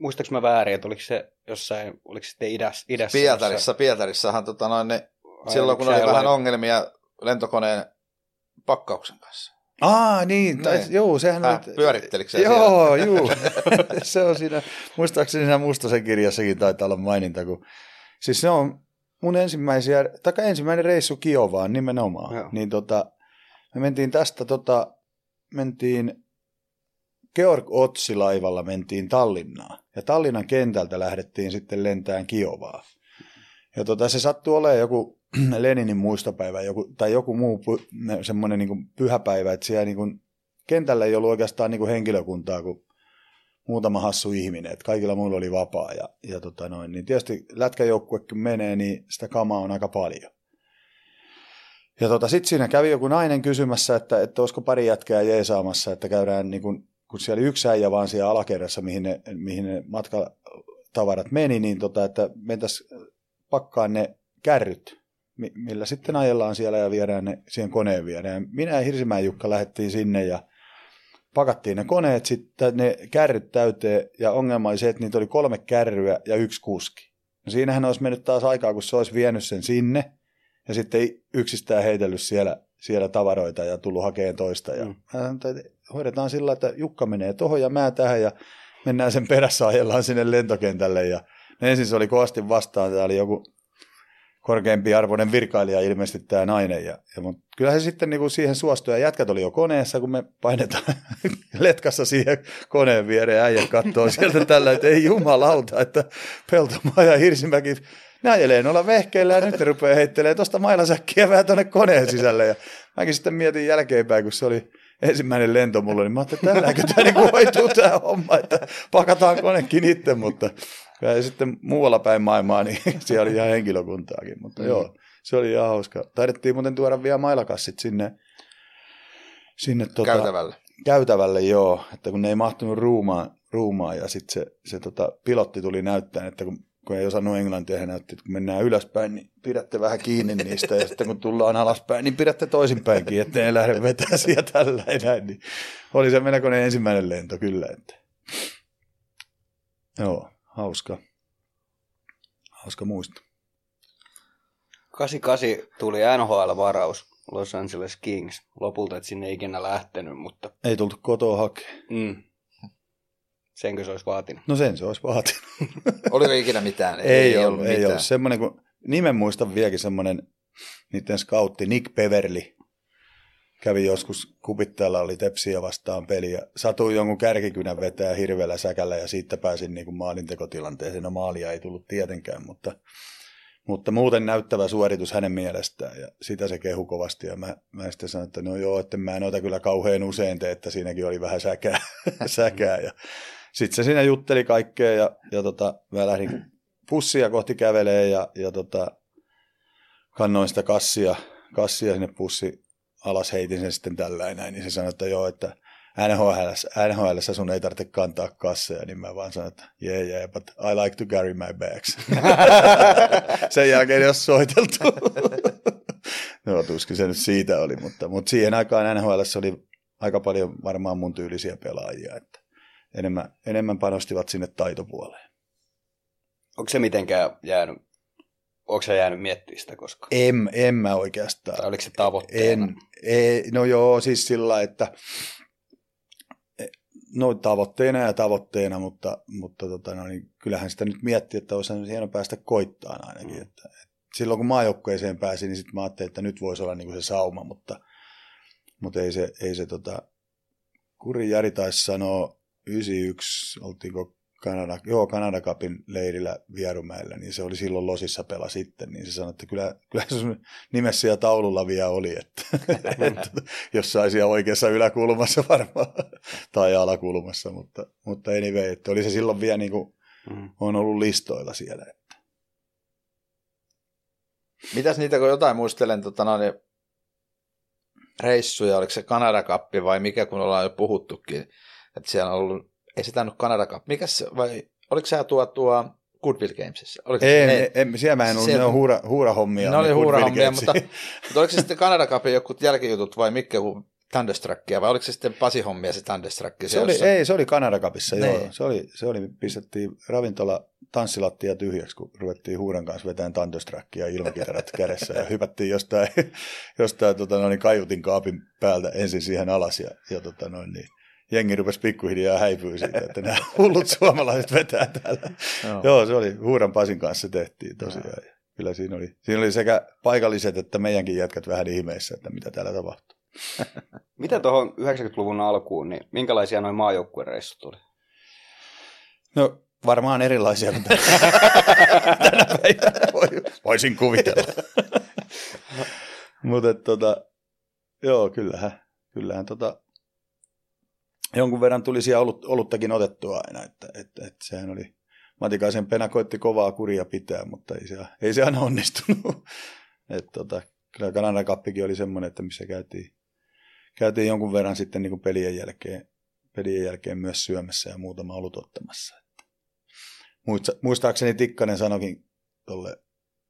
Muistaaks mä väärin, että oliko se jossain, oliko se sitten idässä? idässä Pietarissa, Pietarissahan tota noin, ne, Vai silloin oliko kun oli vähän jollain- ongelmia lentokoneen pakkauksen kanssa. Aa, niin, tai, Niin. joo, sehän Äh, oli... pyörittelikö se Joo, juu. se on siinä, muistaakseni siinä Mustasen kirjassakin taitaa olla maininta, kun, siis se on mun ensimmäisiä, taka ensimmäinen reissu Kiovaan nimenomaan, Joo. niin tota, me mentiin tästä, tota, mentiin Georg Otsi-laivalla mentiin Tallinnaan, ja Tallinnan kentältä lähdettiin sitten lentään Kiovaa. Ja tota, se sattui olemaan joku Leninin muistopäivä joku, tai joku muu semmoinen niin pyhäpäivä, että siellä niin kuin, kentällä ei ollut oikeastaan niin kuin henkilökuntaa kuin muutama hassu ihminen, että kaikilla muilla oli vapaa. Ja, ja tota noin, niin tietysti lätkäjoukkue kun menee, niin sitä kamaa on aika paljon. Ja tota, sitten siinä kävi joku nainen kysymässä, että, että olisiko pari jätkää jeesaamassa, että käydään, niin kun, kun siellä yksi äijä vaan siellä alakerrassa, mihin ne, mihin ne matkatavarat meni, niin tota, että mentäisiin pakkaan ne kärryt, mi- millä sitten ajellaan siellä ja viedään ne siihen koneen viedään. Minä ja Hirsimäen Jukka lähdettiin sinne ja pakattiin ne koneet, sitten ne kärryt täyteen ja ongelma oli se, että niitä oli kolme kärryä ja yksi kuski. No siinähän olisi mennyt taas aikaa, kun se olisi vienyt sen sinne ja sitten ei yksistään heitellyt siellä, siellä tavaroita ja tullut hakemaan toista. Ja Mm. mä sanoin, että hoidetaan sillä, että Jukka menee tuohon ja mä tähän ja mennään sen perässä ajellaan sinne lentokentälle ja ensin se oli kovasti vastaan, tämä oli joku korkeampi arvoinen virkailija ilmeisesti tämä nainen. Ja, ja mut kyllä se sitten niinku siihen suostui ja jätkät oli jo koneessa, kun me painetaan letkassa siihen koneen viereen ja äijät katsoo sieltä tällä, että ei jumalauta, että Peltomaa ja Hirsimäki ne ajelee noilla vehkeillä ja nyt ne rupeaa heittelemään tuosta mailasäkkiä vähän tuonne koneen sisälle ja mäkin sitten mietin jälkeenpäin, kun se oli ensimmäinen lento mulla, niin mä ajattelin, että tälläkö tämä niinku hoituu tämä homma, että pakataan konekin itse, mutta kyllä sitten muualla päin maailmaa, niin siellä oli ihan henkilökuntaakin, mutta mm. joo, se oli ihan hauska. Taidettiin muuten tuoda vielä mailakassit sinne, sinne tota, Käytävällä. käytävälle, joo, että kun ne ei mahtunut ruumaan, ruumaan ja sitten se, se tota, pilotti tuli näyttämään, että kun, kun ei osannut englantia, he näytti, että kun mennään ylöspäin, niin pidätte vähän kiinni niistä ja sitten kun tullaan alaspäin, niin pidätte toisinpäinkin, ettei ne lähde vetää sieltä tällä enää. Niin oli se menekonen ensimmäinen lento kyllä. Että. Joo, hauska. Hauska muisto. 88 tuli NHL-varaus Los Angeles Kings. Lopulta et sinne ei ikinä lähtenyt, mutta Ei tultu kotoa hakemaan. mm, senkö se olisi vaatinut. No sen se olisi vaatinut. Oliko ikinä mitään? Ei, ei ollut, ei mitään. ollut. Semmoinen, kun nimen muistan vieläkin semmoinen niiden scoutti Nick Peverly kävi joskus kupittaalla oli tepsiä vastaan peli ja satui jonkun kärkikynän vetää hirveällä säkällä ja siitä pääsin niin maalintekotilanteeseen. No maalia ei tullut tietenkään, mutta, mutta muuten näyttävä suoritus hänen mielestään ja sitä se kehu kovasti ja mä, mä sitten sanoin, että no joo, että mä en ota kyllä kauhean usein tee, että siinäkin oli vähän säkää, säkää ja sitten se siinä jutteli kaikkea ja, ja tota, mä lähdin pussia kohti kävelee ja, ja tota, kannoin sitä kassia, kassia sinne pussi alas, heitin sen sitten tällä näin, niin se sanoi, että joo, että NHL, NHL sun ei tarvitse kantaa kasseja, niin mä vaan sanoin, että yeah, yeah, but I like to carry my bags. sen jälkeen ei ole soiteltu. no tuskin se nyt siitä oli, mutta, mutta siihen aikaan NHL oli aika paljon varmaan mun tyylisiä pelaajia, että enemmän, enemmän panostivat sinne taitopuoleen. Onko se mitenkään jäänyt, onko se jäänyt miettimään sitä koskaan? En, en mä oikeastaan. Tai oliko se tavoitteena? En, ei, no joo, siis sillä, että no tavoitteena ja tavoitteena, mutta, mutta tota, no, niin kyllähän sitä nyt miettii, että olisi hieno päästä koittaan ainakin. Mm. Että, että silloin kun maajoukkueeseen pääsin, niin sitten mä ajattelin, että nyt voisi olla niin kuin se sauma, mutta, mutta ei se, ei se tota, Kuri Jari taisi sanoa 91, oltiinko Kanada, joo, Kanada Cupin leirillä Vierumäellä, niin se oli silloin Losissa pela sitten, niin se sanoi, että kyllä, kyllä se sun nimessä siellä taululla vielä oli, että, että jossain siellä oikeassa yläkulmassa varmaan, tai alakulmassa, mutta, mutta anyway, että oli se silloin vielä niin kuin, Mm. on ollut listoilla siellä. Mitäs niitä, kun jotain muistelen, tota, noin, reissuja, oliko se Kanada Cup vai mikä, kun ollaan jo puhuttukin, että siellä on ollut, ei se tainnut Kanada Cup, mikä se, vai oliko se tuo, tuo Goodwill Gamesissa? Oliko Ei, se, ei, ei, siellä mä en ollut, ne on huura, huurahommia. ne oli huurahommia, mutta, mutta oliko se sitten Kanada Cupin jotkut jälkijutut vai mitkä Thunderstruckia, vai oliko se sitten Pasi hommia se Thunderstruck? Se oli, ei, se oli Kanada Cupissa, joo. Niin. Se oli, se oli, pistettiin ravintola tanssilattia tyhjäksi, kun ruvettiin huuran kanssa vetämään Thunderstruckia ilmakitarat kädessä ja hypättiin jostain, jostain tota, noin, kaiutin kaapin päältä ensin siihen alas ja, ja tota, noin, niin, jengi rupesi pikkuhiljaa häipyä siitä, että nämä hullut suomalaiset vetää täällä. Joo. Joo, se oli Huuran Pasin kanssa se tehtiin tosiaan. Ja Kyllä siinä oli, siinä oli sekä paikalliset että meidänkin jätkät vähän ihmeissä, että mitä täällä tapahtuu. Mitä tuohon 90-luvun alkuun, niin minkälaisia noin maajoukkuereissut oli? No varmaan erilaisia kuin tänä päivänä voi, voisin kuvitella. Mutta tota, joo, kyllähän, kyllähän tota, jonkun verran tuli siellä olut, oluttakin otettua aina, että, että, että sehän oli, Matikaisen Pena koitti kovaa kuria pitää, mutta ei se, ei se aina onnistunut. Et tota, kyllä Kanadan kappikin oli semmoinen, että missä käytiin, käytiin jonkun verran sitten niin kuin pelien, jälkeen, pelien jälkeen myös syömässä ja muutama olut ottamassa. Että. Muista, muistaakseni Tikkanen sanokin tuolle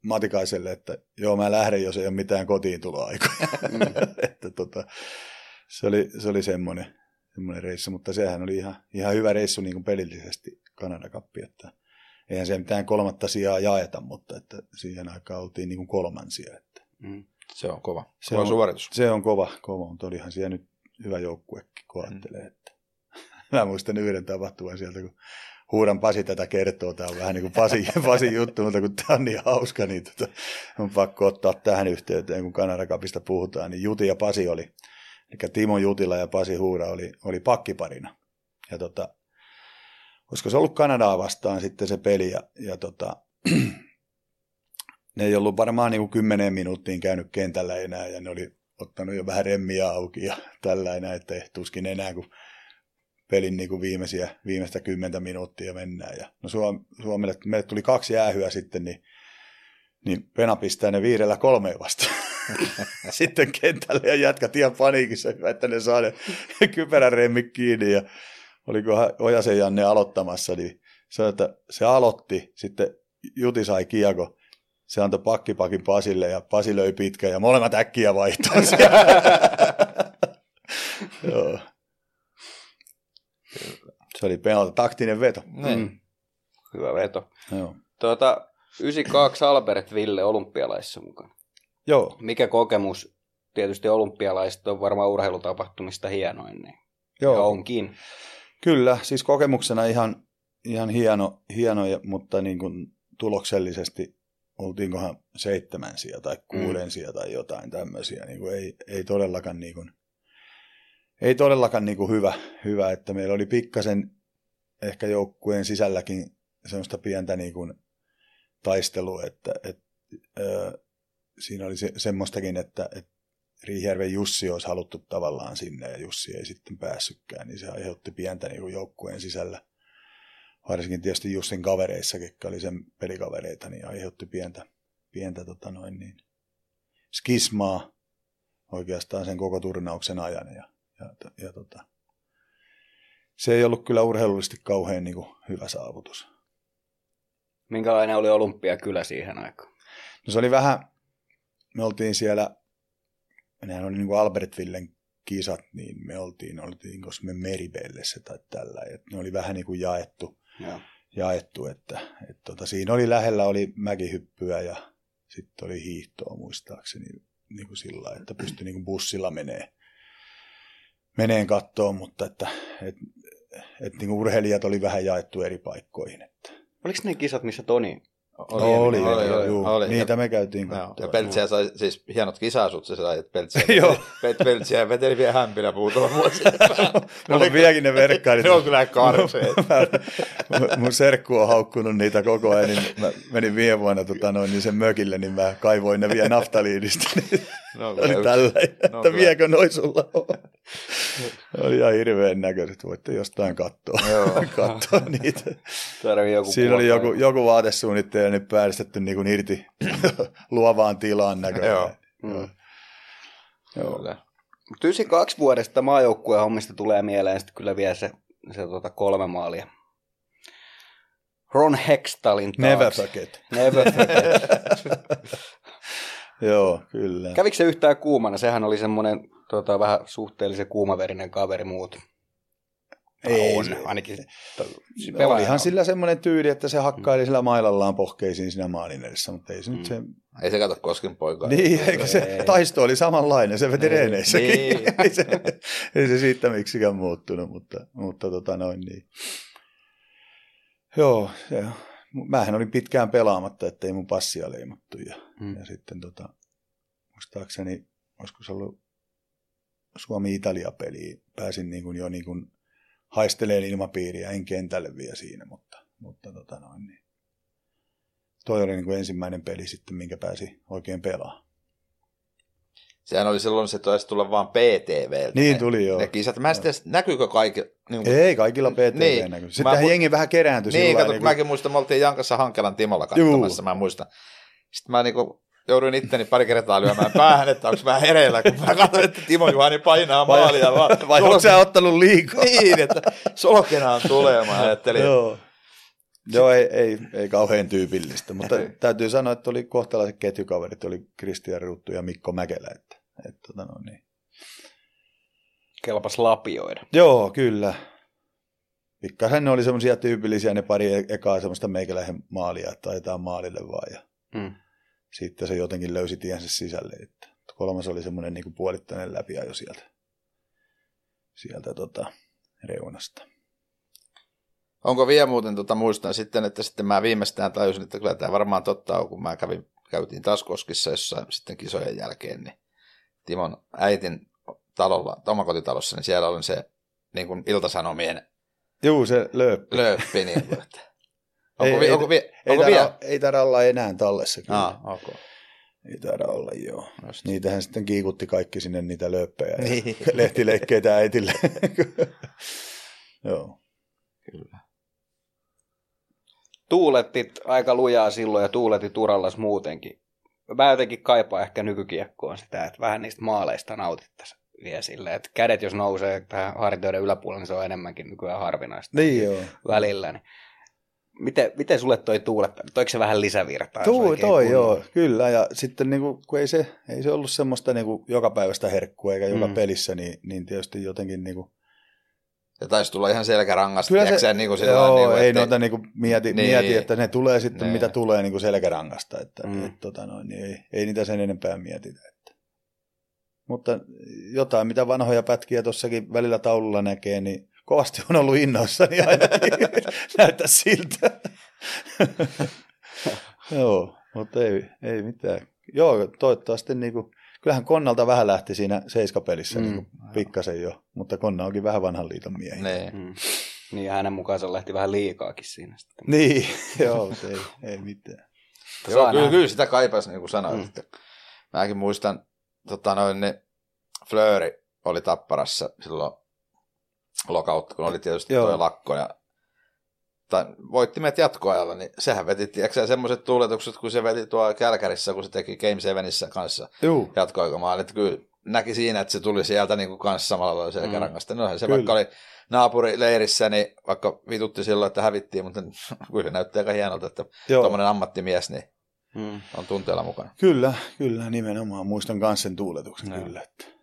Matikaiselle, että joo mä lähden, jos ei ole mitään kotiin tuloaikoja. Mm. että tota, se oli, se oli semmoinen, semmoinen reissu, mutta sehän oli ihan, ihan hyvä reissu niin kuin pelillisesti Kanada-kappi, että eihän se mitään kolmatta sijaa jaeta, mutta että siihen aikaan oltiin niin kuin kolmansia. Että Mm. Se on kova. Se Se kova on- suoritus. se on kova, kova, mutta olihan siellä nyt hyvä joukkuekin, kun ajattelee. Että. Mä muistan yhden tapahtuman sieltä, kun Huuran Pasi tätä kertoo. Tämä on vähän niin kuin Pasi, Pasi juttu, mutta kun tämä on niin hauska, niin tota, on pakko ottaa tähän yhteyteen, kun Kanarakapista puhutaan. Niin Juti ja Pasi oli, eli Timo Jutila ja Pasi Huura oli, oli pakkiparina. Ja tota, olisiko se ollut Kanadaa vastaan sitten se peli, ja, ja tota, ne ei ollut varmaan niin kuin kymmeneen minuuttiin käynyt kentällä enää, ja ne oli ottanut jo vähän remmiä auki ja tällainen, että tuskin enää, kun pelin niin kuin viimeisiä, viimeistä kymmentä minuuttia mennään. Ja, no Suom, Suomelle, meille tuli kaksi jäähyä sitten, niin niin Pena pistää ne viidellä kolmeen vastaan. Sitten kentälle ja jätkät ihan paniikissa, että ne saa ne kypärän remmit kiinni ja oliko Ojasen Janne aloittamassa, niin se, että se aloitti, sitten Juti sai kieko, se antoi pakkipakin Pasille ja Pasi löi pitkä ja molemmat äkkiä vaihtoon Joo. Se oli penalta taktinen veto. Niin. Mm. Hyvä veto. Joo. Tuota, 92 Albert Ville olympialaissa mukana. Joo. Mikä kokemus? Tietysti olympialaiset on varmaan urheilutapahtumista hienoin. Niin. Joo. Ja onkin. Kyllä, siis kokemuksena ihan, ihan hieno, hieno ja, mutta niin kuin tuloksellisesti oltiinkohan seitsemänsiä tai kuudensia tai jotain tämmöisiä. Niin kuin ei, ei todellakaan, niin kuin, ei todellakaan niin kuin hyvä, hyvä, että meillä oli pikkasen ehkä joukkueen sisälläkin semmoista pientä niin kuin taistelua, että, että ö, siinä oli se, semmoistakin, että, että Riihijärven Jussi olisi haluttu tavallaan sinne ja Jussi ei sitten päässytkään, niin se aiheutti pientä niin kuin joukkueen sisällä. Varsinkin tietysti Jussin kavereissakin, jotka oli sen pelikavereita, niin aiheutti pientä, pientä tota noin niin, skismaa oikeastaan sen koko turnauksen ajan. Ja, ja, ja tota, se ei ollut kyllä urheilullisesti kauhean niin kuin, hyvä saavutus. Minkälainen oli olympiakylä siihen aikaan? No se oli vähän, me oltiin siellä, nehän oli niin kuin Albertvillen kisat, niin me oltiin, oltiin me Meribellessä tai tällä, että ne oli vähän niin kuin jaettu, Joo. jaettu että, että tota, siinä oli lähellä oli mäkihyppyä ja sitten oli hiihtoa muistaakseni niin kuin sillä että pystyi niin kuin bussilla menee, meneen kattoon, mutta että, että, että niin kuin urheilijat oli vähän jaettu eri paikkoihin. Että. Oliko ne kisat, missä Toni Oli, oli, oli, oli, oli, juu, oli. Niitä me käytiin katsoa. ja Peltsiä sai siis hienot kisasut, se sai, että Peltsiä, Joo. Pelt- Peltsiä veteli vielä hämpinä muutama vuosi. Mulla on vieläkin ne verkkailit. ne on kyllä karseet. Mun serkku on haukkunut niitä koko ajan, niin mä menin viime vuonna tota noin, niin sen mökille, niin mä kaivoin ne vielä naftaliinista. Niin No, oli tällä, että No, kyllä. viekö noi sulla on. Oli ihan hirveän näköiset, voitte jostain katsoa, katsoa niitä. Siinä oli joku, joku vaatesuunnittelija niin päästetty niin kuin irti luovaan tilaan näköjään. Joo. Mm. Joo. Kyllä. Mutta 92 vuodesta maajoukkueen hommista tulee mieleen sitten kyllä vielä se, se tota kolme maalia. Ron Hextalin taakse. Never forget. Never forget. Joo, kyllä. Kävikö se yhtään kuumana? Sehän oli semmoinen tota, vähän suhteellisen kuumaverinen kaveri muut. Ei on, se- ainakin. No, olihan sillä semmoinen tyyli, että se hakkaili sillä mailallaan pohkeisiin siinä maalin edessä, mutta ei se Mm. nyt se... Ei se kato Kosken poikaa. Niin, eikö se Ei. taisto oli samanlainen, se veti Niin. reeneissäkin. Niin. ei, se, ei se siitä miksikään muuttunut, mutta, mutta tota noin niin. Joo, se, mähän olin pitkään pelaamatta, ettei mun passia leimattu ja, Mm. ja sitten tota, muistaakseni, olisiko se ollut Suomi-Italia-peliin, pääsin niin kuin jo niin kuin haisteleen ilmapiiriä, en kentälle vielä siinä, mutta, mutta tota noin, niin. toi oli niin kuin ensimmäinen peli sitten, minkä pääsi oikein pelaamaan. Sehän oli silloin, se taisi tulla vaan PTV. Niin ne, tuli joo. Ne kisat. Mä en tiedä, näkyykö kaikki. Niin, Ei, kaikilla PTV Niin. näkyy. Mä Sittenhän mu- jengi vähän kerääntyi niin, kato, lailla, kun mäkin muistan, me oltiin Jankassa Hankelan Timolla katsomassa, mä muistan. Sitten mä niinku jouduin itteni pari kertaa lyömään päähän, että onko mä hereillä, kun mä katsoin, että Timo Juhani painaa Vai- maalia. Vaan, Vai onko sä ottanut liikaa? Niin, että solkenaan tulee, mä ajattelin. Joo. Joo, ei, ei, ei kauhean tyypillistä, mutta täytyy sanoa, että oli kohtalaiset ketjukaverit, oli Kristian Ruuttu ja Mikko Mäkelä. Että, että, tota no, niin. Kelpas lapioida. Joo, kyllä. Pikkasen ne oli semmoisia tyypillisiä ne pari e- ekaa semmoista meikäläisen maalia, että taitaa maalille vaan. Ja Mm. Sitten se jotenkin löysi tiensä sisälle. Että kolmas oli semmoinen niin puolittainen läpiajo sieltä, sieltä tota, reunasta. Onko vielä muuten, tota, muistan sitten, että sitten mä viimeistään tajusin, että kyllä tämä varmaan totta on, kun mä kävin, käytiin taas Koskissa jossain sitten kisojen jälkeen, niin Timon äitin talolla, omakotitalossa, niin siellä oli se niin kuin iltasanomien Juu, se lööppi. lööppi. Niin kuin, että. Ei- Onko, vi, ei- onko, Ei onko taida, vielä? ei taida olla enää tallessa kyllä. Ah, okay. Ei taida olla, joo. Just. Niitähän sitten kiikutti kaikki sinne niitä lööppejä ja Niin. lehtileikkeitä äitille. joo. Kyllä. tuulettit aika lujaa silloin ja tuuletit urallas muutenkin. Mä jotenkin kaipaan ehkä nykykiekkoon sitä, että vähän niistä maaleista nautittaisiin vielä silleen, että kädet jos nousee tähän hartioiden yläpuolelle, niin se on enemmänkin nykyään harvinaista Niin joo. välillä. Niin miten, miten sulle toi tuuletta? Toiko se vähän lisävirtaa? oikein toi kunnolla? joo, kyllä. Ja sitten niin kuin, kun ei se, ei se ollut semmoista niin kuin, jokapäiväistä herkkua eikä joka Mm. pelissä, niin, niin tietysti jotenkin niin kuin, Ja taisi tulla ihan selkärangasta, Kyllä se, tiedätkö, niin kuin sillä joo, niin kuin, ei ettei- noita niin kuin mieti, Niin. mieti, että ne tulee sitten Niin. mitä tulee niin kuin selkärangasta, että Mm. et, tota noin, niin ei, ei niitä sen enempää mietitä. Että. Mutta jotain, mitä vanhoja pätkiä tuossakin välillä taululla näkee, niin kovasti on ollut innoissani ainakin. Näyttää siltä. Joo, mutta ei, ei mitään. Joo, toivottavasti niin kuin, kyllähän Konnalta vähän lähti siinä seiskapelissä Mm. mm. niin kuin pikkasen jo, mutta Konna onkin vähän vanhan liiton miehiä. Niin. Mm. Niin ja hänen mukaansa lähti vähän liikaakin siinä sitten. Niin, joo, mutta ei, ei mitään. Joo, kyllä, kyllä sitä kaipasi, niin kuin sanoit. Mm. Mm. Mäkin muistan, tota noin, niin Flööri oli Tapparassa silloin lokautta, kun oli tietysti Joo. tuo lakko. Ja, tai voitti meidät jatkoajalla, niin sehän veti, tiedätkö semmoiset tuuletukset, kun se veti tuo Kälkärissä, kun se teki Game Sevenissä kanssa jatkoaikamaan, että kyllä näki siinä, että se tuli sieltä niin kuin kanssa samalla lailla selkärangasta. No se Kyllä. vaikka oli naapurileirissä, niin vaikka vitutti silloin, että hävittiin, mutta kyllä se näyttää aika hienolta, että tuommoinen ammattimies niin Mm. on tunteella mukana. Kyllä, kyllä, nimenomaan. Muistan myös sen tuuletuksen, Joo. kyllä. Että.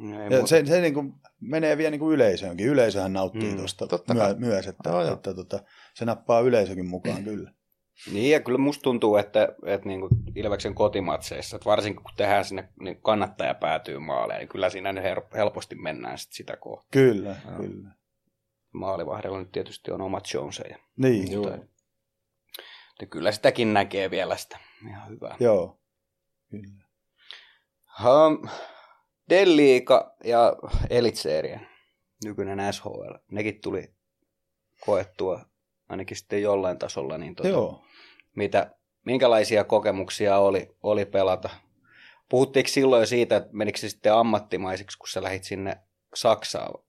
Ja muuta. se, se niin kuin menee vielä niin kuin yleisöönkin. Yleisöhän nauttii Mm, tuosta myö, myös, että, Joo, joo. että tota, se nappaa yleisökin mukaan kyllä. Niin ja kyllä musta tuntuu, että, että niin kuin Ilveksen kotimatseissa, että varsinkin kun tehdään sinne niin kannattaja päätyy maaleen, niin kyllä siinä nyt helposti mennään sit sitä kohtaa. Kyllä, Joo. kyllä. Maalivahdella nyt tietysti on omat Joneseja. Niin, Joo. Mutta kyllä sitäkin näkee vielä sitä. Ihan hyvä. joo. Kyllä. Um, Delliika ja Elitserien, nykyinen SHL, nekin tuli koettua ainakin sitten jollain tasolla. Niin tota, Joo. mitä, minkälaisia kokemuksia oli, oli pelata? Puhuttiinko silloin siitä, että menikö se sitten ammattimaisiksi, kun sä lähit sinne Saksaan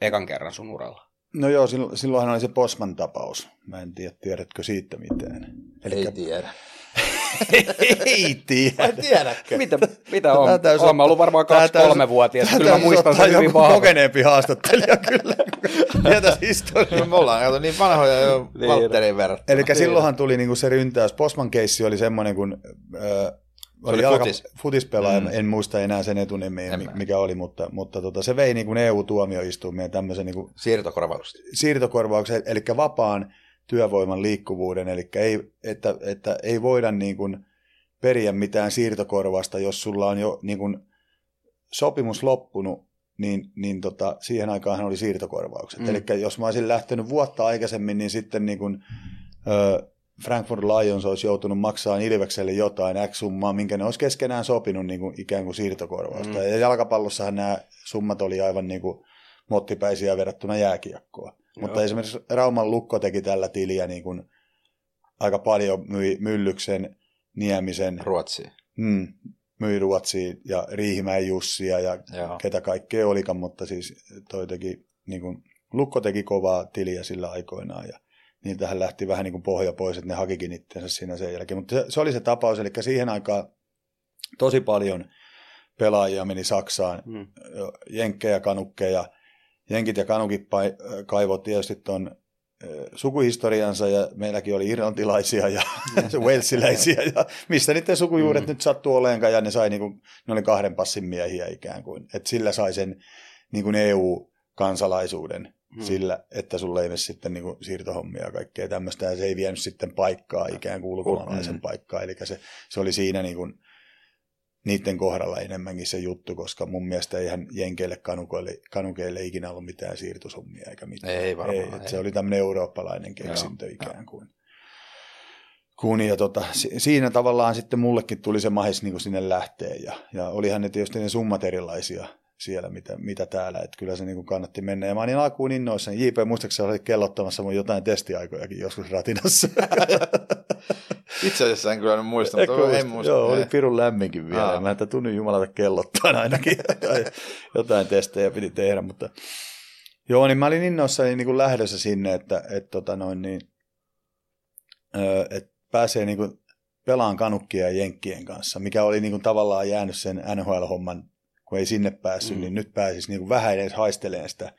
ekan kerran sun uralla? No joo, silloin, silloinhan oli se Posman tapaus. Mä en tiedä, tiedätkö siitä mitään. Ei tiedä. Ei tiedä. tiedäkö? Mitä, mitä on? Tää täytyy Olen mä ollut varmaan tää täytyy- kaksi-kolme-vuotias. Tää Kyllä mä muistan ottaa sen hyvin vahvasti. kokeneempi haastattelija kyllä. Tietäisi historiaa. Me ollaan kato niin vanhoja jo Niin. Valtteriin verrattuna. Eli silloinhan tuli niinku se ryntäys. Postman keissi oli semmoinen, kun äh, oli jalka- futis. futispelaaja, Mm. en muista enää sen etunimeä, En mä. mikä oli, mutta, mutta tota, se vei niinku EU-tuomioistuimeen tämmöisen niinku Siirtokorvaukset. siirtokorvauksen, eli vapaan työvoiman liikkuvuuden, eli ei, että, että ei voida niin kuin periä mitään siirtokorvausta, jos sulla on jo niin kuin sopimus loppunut, niin, niin tota, siihen aikaan oli siirtokorvaukset. Mm. Eli jos mä olisin lähtenyt vuotta aikaisemmin, niin sitten niin kuin, ö, Frankfurt Lions olisi joutunut maksaa Ilvekselle jotain X summaa, minkä ne olisi keskenään sopinut niin kuin ikään kuin siirtokorvausta. Mm. Ja jalkapallossahan nämä summat oli aivan niin kuin mottipäisiä verrattuna jääkiekkoon. Mutta Joo. esimerkiksi Rauman Lukko teki tällä tiliä niin kuin aika paljon myi Myllyksen, Niemisen, Ruotsiin. mm, myi Ruotsiin ja Riihimäen Jussia ja Joo. ketä kaikkea olikaan, mutta siis toi teki, niin kuin, Lukko teki kovaa tiliä sillä aikoinaan ja niiltähän lähti vähän niin kuin pohja pois, että ne hakikin itsensä siinä sen jälkeen. Mutta se, se oli se tapaus, eli siihen aikaan tosi paljon pelaajia meni Saksaan, Mm. jenkkejä, kanukkeja. Jenkit ja kanukit pai- kaivoi tietysti tuon sukuhistoriansa ja meilläkin oli irlantilaisia ja walesiläisiä ja mistä niiden sukujuuret Mm. nyt sattuu oleenkaan ja ne sai niinku, ne oli kahden passin miehiä ikään kuin. Et sillä sai sen niin kuin EU-kansalaisuuden Mm. sillä, että sulle ei mene sitten niin kuin siirtohommia ja kaikkea tämmöistä ja se ei vienyt sitten paikkaa ikään kuin ulkomaalaisen Mm. paikkaa. Eli se, se oli siinä niin kuin niiden kohdalla enemmänkin se juttu, koska mun mielestä eihän jenkeille kanukeille, kanukeille ikinä ollut mitään siirtosummia eikä mitään. Ei varmaan, Ei, et ei. se oli tämmöinen eurooppalainen keksintö Joo, ikään kuin. Kun, ja tota, si- siinä tavallaan sitten mullekin tuli se mahis niin kuin sinne lähteä ja, ja olihan ne tietysti ne summat erilaisia siellä, mitä, mitä täällä, että kyllä se niin kuin kannatti mennä. Ja mä olin alkuun innoissani. JP, muistaakseni olit kellottamassa mun jotain testiaikojakin joskus ratinassa. Itse asiassa en kyllä muista, Eikö mutta en muista? Joo, oli Ei. pirun lämminkin vielä. Aa. Aa. Mä en tunnin jumalata kellottaa ainakin. jotain, jotain testejä piti tehdä, mutta Joo, niin mä olin innoissani niin kuin lähdössä sinne, että, että, tota noin, niin, öö, että pääsee niin kuin pelaan kanukkia ja jenkkien kanssa, mikä oli niin kuin tavallaan jäänyt sen NHL-homman, kun ei sinne päässyt, mm. niin nyt pääsisi niin kuin vähän edes haisteleen sitä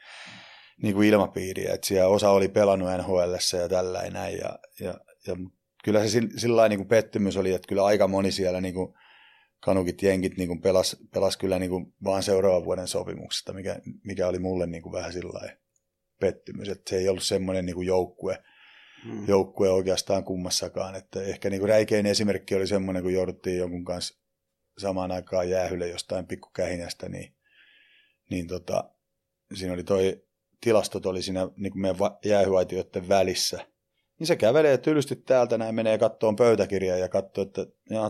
niin kuin ilmapiiriä, että siellä osa oli pelannut NHL ja tällä näin, ja, ja, ja kyllä se sillä niin kuin pettymys oli, että kyllä aika moni siellä niin kuin kanukit jenkit niin kuin pelas, pelas kyllä niin kuin vaan seuraavan vuoden sopimuksesta, mikä, mikä oli mulle niin kuin vähän sillä pettymys, että se ei ollut semmoinen niin kuin joukkue, hmm. joukkue oikeastaan kummassakaan, että ehkä niin kuin räikein esimerkki oli semmoinen, kun jouduttiin jonkun kanssa samaan aikaan jäähylle jostain pikkukähinästä, niin, niin tota, siinä oli toi tilastot oli siinä niin kuin meidän jäähyaitioiden välissä, niin se kävelee tylysti täältä näin, menee kattoon pöytäkirjaa ja katsoo, että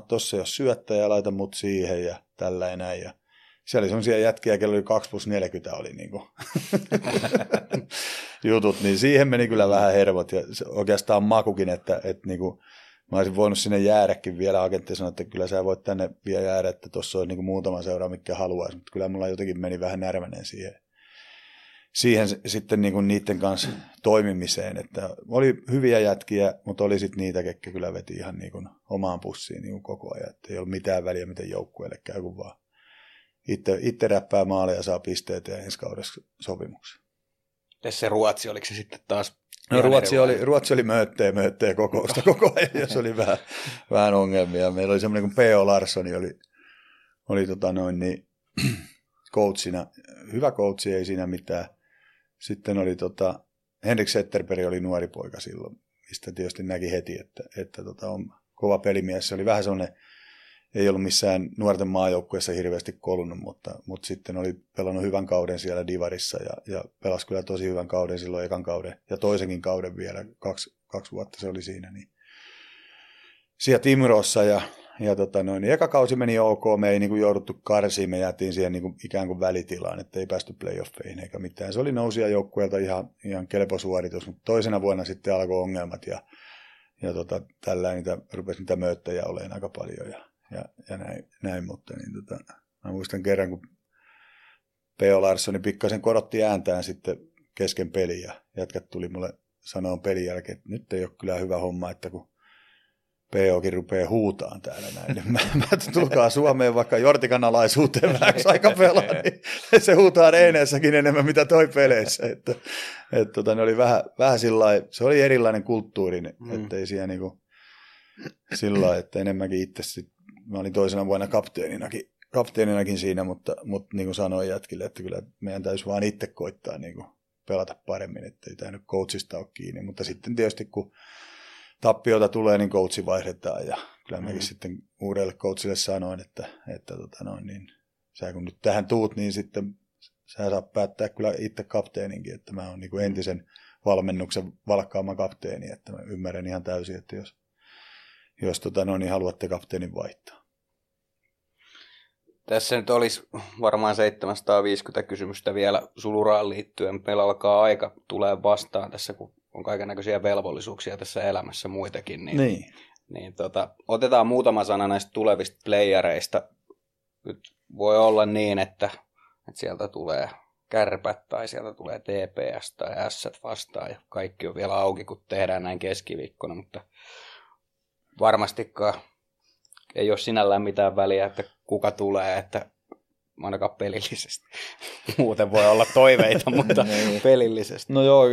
tuossa jos syöttä ja laita mut siihen ja tällä ja näin. Ja siellä oli sellaisia jätkiä, kello oli 2 plus 40 oli niin kuin jutut, niin siihen meni kyllä vähän hervot ja oikeastaan makukin, että, että niin kuin, mä olisin voinut sinne jäädäkin vielä. Agentti sanoi, että kyllä sä voit tänne vielä jäädä, että tuossa on niin kuin muutama seura, mikä haluaisi, mutta kyllä mulla jotenkin meni vähän närmänen siihen siihen sitten niin kuin niiden kanssa toimimiseen. Että oli hyviä jätkiä, mutta oli sitten niitä, ketkä kyllä veti ihan niin kuin omaan pussiin niin kuin koko ajan. Että ei ollut mitään väliä, miten joukkueelle käy, kun vaan itse, itse räppää maalia ja saa pisteet ja ensi kaudessa sopimuksen. Tässä se Ruotsi, oliko se sitten taas No, Ruotsi, oli, Ruotsi oli möötteen, möötteen kokousta koko ajan, ja se oli vähän, vähän ongelmia. Meillä oli semmoinen kuin P.O. Larssoni, oli, oli tota noin, niin, coachina. Hyvä coachi, ei siinä mitään. Sitten oli tota, Henrik Setterberg oli nuori poika silloin, mistä tietysti näki heti, että, että tota, on kova pelimies. Se oli vähän sellainen, ei ollut missään nuorten maajoukkueessa hirveästi kolunut, mutta, mutta sitten oli pelannut hyvän kauden siellä Divarissa ja, ja pelasi kyllä tosi hyvän kauden silloin ekan kauden ja toisenkin kauden vielä, kaksi, kaksi vuotta se oli siinä. Niin. Siellä Timrossa ja ja tota noin, niin eka kausi meni ok, me ei niin kuin jouduttu karsiin, me jäätiin siihen niin kuin ikään kuin välitilaan, että ei päästy playoffeihin eikä mitään. Se oli nousia joukkueelta ihan, ihan kelpo suoritus, mutta toisena vuonna sitten alkoi ongelmat ja, ja tota, tällä niitä, rupesi niitä mööttäjä olemaan aika paljon ja, ja, ja näin, näin, mutta niin tota, mä muistan kerran, kun P.O. Larssoni pikkasen korotti ääntään sitten kesken peliä ja jätkät tuli mulle sanoa pelin jälkeen, että nyt ei ole kyllä hyvä homma, että kun POkin rupeaa huutaan täällä näin. Mä, mä tulkaa Suomeen vaikka Jortikan alaisuuteen vähäksi aika pelaa, niin se huutaa reeneessäkin enemmän mitä toi peleissä. Että, että tota, ne oli vähän, vähän sillä se oli erilainen kulttuuri, mm. että ei siellä niinku, sillä että enemmänkin itse sit, mä olin toisena vuonna kapteeninakin, kapteeninakin siinä, mutta, mutta niin kuin sanoin jätkille, että kyllä meidän täytyy vaan itse koittaa niin kuin pelata paremmin, että ei tämä nyt coachista ole kiinni, mutta sitten tietysti kun tappiota tulee, niin coachi vaihdetaan ja kyllä mäkin mm. sitten uudelle coachille sanoin, että, että tota noin, niin, sä kun nyt tähän tuut, niin sitten sä saat päättää kyllä itse kapteeninkin, että mä oon niin kuin entisen valmennuksen valkkaama kapteeni, että mä ymmärrän ihan täysin, että jos, jos tota noin, niin haluatte kapteenin vaihtaa. Tässä nyt olisi varmaan 750 kysymystä vielä suluraan liittyen. Meillä alkaa aika tulee vastaan tässä, kun on kaiken näköisiä velvollisuuksia tässä elämässä muitakin. Niin, niin. niin tota, otetaan muutama sana näistä tulevista playereista. Nyt voi olla niin, että, että sieltä tulee kärpät tai sieltä tulee TPS tai S vastaan ja kaikki on vielä auki, kun tehdään näin keskiviikkona, mutta varmastikaan ei ole sinällään mitään väliä, että kuka tulee, että ainakaan pelillisesti. Muuten voi olla toiveita, mutta niin. pelillisesti. No joo,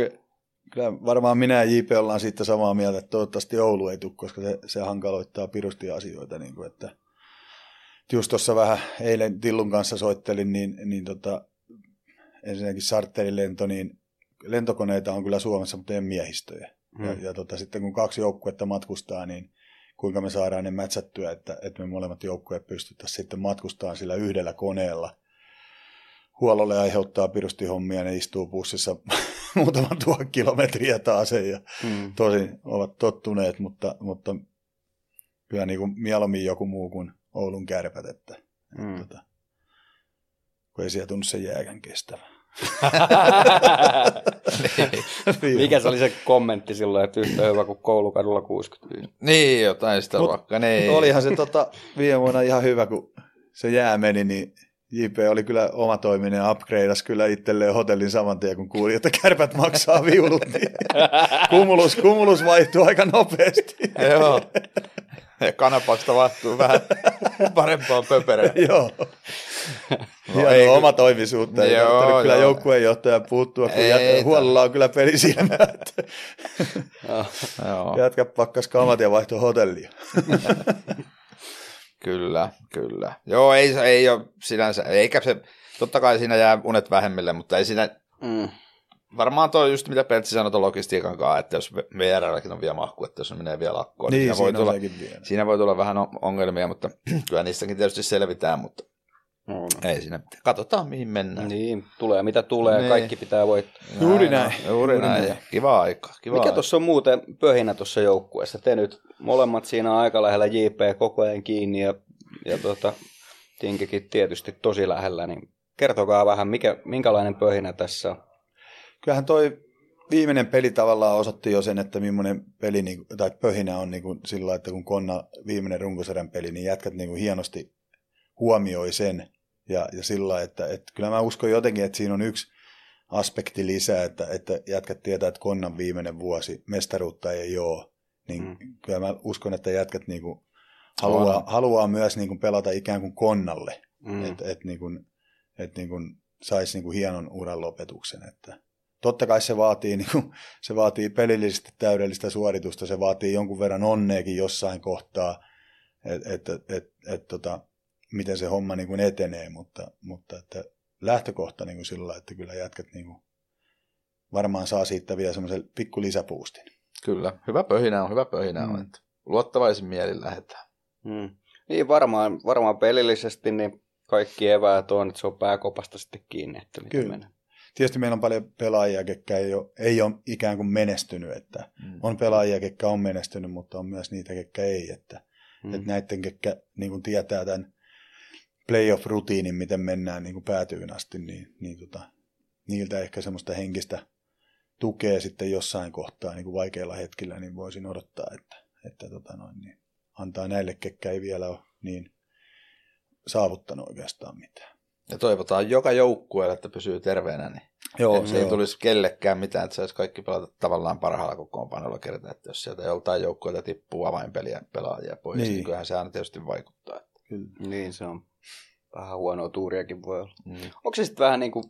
kyllä varmaan minä ja JP ollaan siitä samaa mieltä, että toivottavasti Oulu ei tule, koska se, se hankaloittaa pirusti asioita. Niin kuin, että just tuossa vähän eilen Tillun kanssa soittelin, niin, niin tota, ensinnäkin charterilento, niin lentokoneita on kyllä Suomessa, mutta ei miehistöjä. Hmm. Ja, ja tota, sitten kun kaksi joukkuetta matkustaa, niin kuinka me saadaan ne mätsättyä, että, että me molemmat joukkueet pystyttäisiin sitten matkustamaan sillä yhdellä koneella. Huollolle aiheuttaa pirusti hommia, ne istuu bussissa muutaman tuhat kilometriä taas ja mm. tosin ovat tottuneet, mutta, mutta kyllä niin kuin mieluummin joku muu kuin Oulun kärpät, että, mm. että tota, kun ei siellä tunnu se jääkän kestävä. Mikä se oli se kommentti silloin, että yhtä hyvä kuin koulukadulla 65? Niin, jotain sitä Mut, luokkaa. Niin. Olihan se tota, viime vuonna ihan hyvä, kun se jää meni, niin JP oli kyllä oma toiminen, upgradeas kyllä itselleen hotellin saman tien, kun kuuli, että kärpät maksaa viulut, niin kumulus, kumulus vaihtuu aika nopeasti. Joo. Ja kanapasta vaihtuu vähän parempaan pöpereen. Joo. Hienoa ei, oma toimisuutta. Ei Joo, kyllä joo. joukkueenjohtaja puuttua, kun Ei, jät- huolella on kyllä pelisilmä. että Joo. Jätkä pakkas kamat ja vaihto hotellia. Kyllä, kyllä. Joo, ei, se- ei ole sinänsä, eikä se, totta kai siinä jää unet vähemmille, mutta ei siinä, Mm. varmaan toi just mitä Peltsi sanoi tuon logistiikan kanssa, että jos VRlläkin on vielä mahku, että jos ne menee vielä lakkoon, niin, Niin, siinä, voi siinä on tulla, siinä voi tulla vähän on- ongelmia, mutta kyllä niistäkin tietysti selvitään, mutta No, ei siinä, katsotaan mihin mennään. niin, tulee mitä tulee, Niin. kaikki pitää voittaa. Juuri näin. Juuri näin, ja kiva aika. Kiva Mikä tuossa on muuten pöhinä tuossa joukkueessa? Te nyt molemmat siinä aika lähellä JP koko ajan kiinni ja, ja tota, Tinkekin tietysti tosi lähellä, niin kertokaa vähän, mikä, minkälainen pöhinä tässä on. Kyllähän toi viimeinen peli tavallaan osoitti jo sen, että millainen peli niin, tai pöhinä on niin kuin sillä että kun Konna viimeinen runkosarjan peli, niin jätkät niin kuin hienosti huomioi sen. Ja, ja sillä että, että kyllä mä uskon jotenkin, että siinä on yksi aspekti lisää, että, että jätkät tietää, että Konnan viimeinen vuosi mestaruutta ei ole. Niin Mm. kyllä mä uskon, että jätkät niin kuin haluaa, haluaa myös niin kuin pelata ikään kuin Konnalle. Mm. mm. että et niin kuin, et niin kuin saisi niin kuin hienon uran lopetuksen. Että totta kai se vaatii, niin kuin, se vaatii pelillisesti täydellistä suoritusta, se vaatii jonkun verran onneekin jossain kohtaa, että et, et, et, et, tota, miten se homma niin kuin etenee, mutta, mutta että lähtökohta niin kuin sillä lailla, että kyllä jätkät niin kuin varmaan saa siitä vielä semmoisen pikku lisäpuustin. Kyllä, hyvä pöhinä on, hyvä pöhinä on. Mm. Että luottavaisin mielin lähdetään. Mm. Niin varmaan, varmaan pelillisesti niin kaikki eväät on, että se on pääkopasta sitten kiinni, että miten Kyllä. menee. Tietysti meillä on paljon pelaajia, ketkä ei ole, ei ole ikään kuin menestynyt, että Mm. on pelaajia, ketkä on menestynyt, mutta on myös niitä, ketkä ei. Että, Mm. mm. että näiden, ketkä niin kuin tietää tämän playoff-rutiinin, miten mennään niin kuin päätyyn asti, niin, niin tota, niiltä ehkä semmoista henkistä tukea sitten jossain kohtaa niin kuin vaikeilla hetkillä, niin voisin odottaa, että, että tota noin, niin antaa näille, ketkä ei vielä ole niin saavuttanut oikeastaan mitään. Ja toivotaan joka joukkueelle, että pysyy terveenä, niin Joo, se ei tulisi kellekään mitään, että saisi kaikki pelata tavallaan parhaalla kokoonpanolla kertaa, että jos sieltä joltain joukkueelta tippuu avainpeliä pelaajia pois, niin, Niin. niin kyllähän se aina tietysti vaikuttaa. Kyllä. Niin se on. Vähän huonoa tuuriakin voi olla. Mm. Onko se sitten vähän niin kuin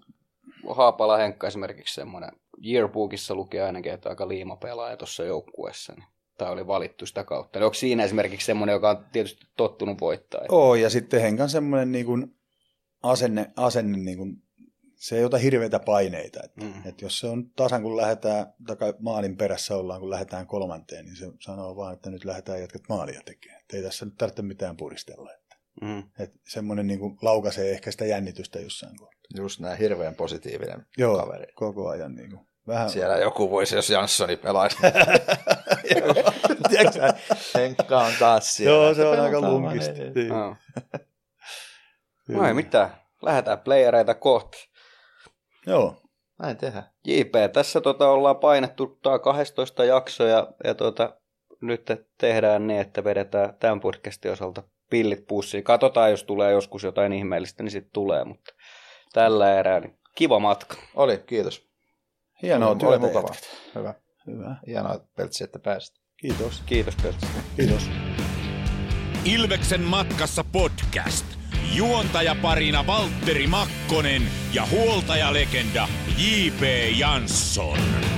Haapala Henkka esimerkiksi semmoinen, Yearbookissa lukee ainakin, että aika liima pelaaja tuossa joukkueessa, niin, tai oli valittu sitä kautta. Niin onko siinä esimerkiksi semmoinen, joka on tietysti tottunut voittaa? Oo, ja sitten Henkan semmoinen niin kuin asenne, asenne niin kuin, se ei ota hirveitä paineita. Että, Mm. että jos se on tasan, kun lähdetään, tai maalin perässä ollaan, kun lähdetään kolmanteen, niin se sanoo vaan, että nyt lähdetään jatkat maalia tekemään. Että ei tässä nyt tarvitse mitään puristella. Että, Mm. että semmoinen niin kuin laukaisee ehkä sitä jännitystä jossain kohtaa. Just näin hirveän positiivinen Joo, kaveri. koko ajan niin kuin, vähän. Siellä joku voisi, jos Janssoni pelaisi. Tiedätkö Henkka on taas siellä. Joo, se on aika lunkisti. Niin. No. No ei mitään. Lähdetään playereita kohti. Joo, Näin tehdään. JP, tässä tota ollaan painettu tää 12 jakso ja, ja tota, nyt tehdään niin, että vedetään tämän podcastin osalta pillit pussiin. Katsotaan, jos tulee joskus jotain ihmeellistä, niin sitten tulee, mutta tällä erää niin kiva matka. Oli, kiitos. hienoa oli, työtä. oli mukava. jätkät. Hyvä. Hyvä. Hienoa, Peltsi, että pääsit. Kiitos. Kiitos Peltsi. Kiitos. Ilveksen matkassa podcast. Juontajaparina Valtteri Makkonen ja huoltajalegenda J.P. Jansson.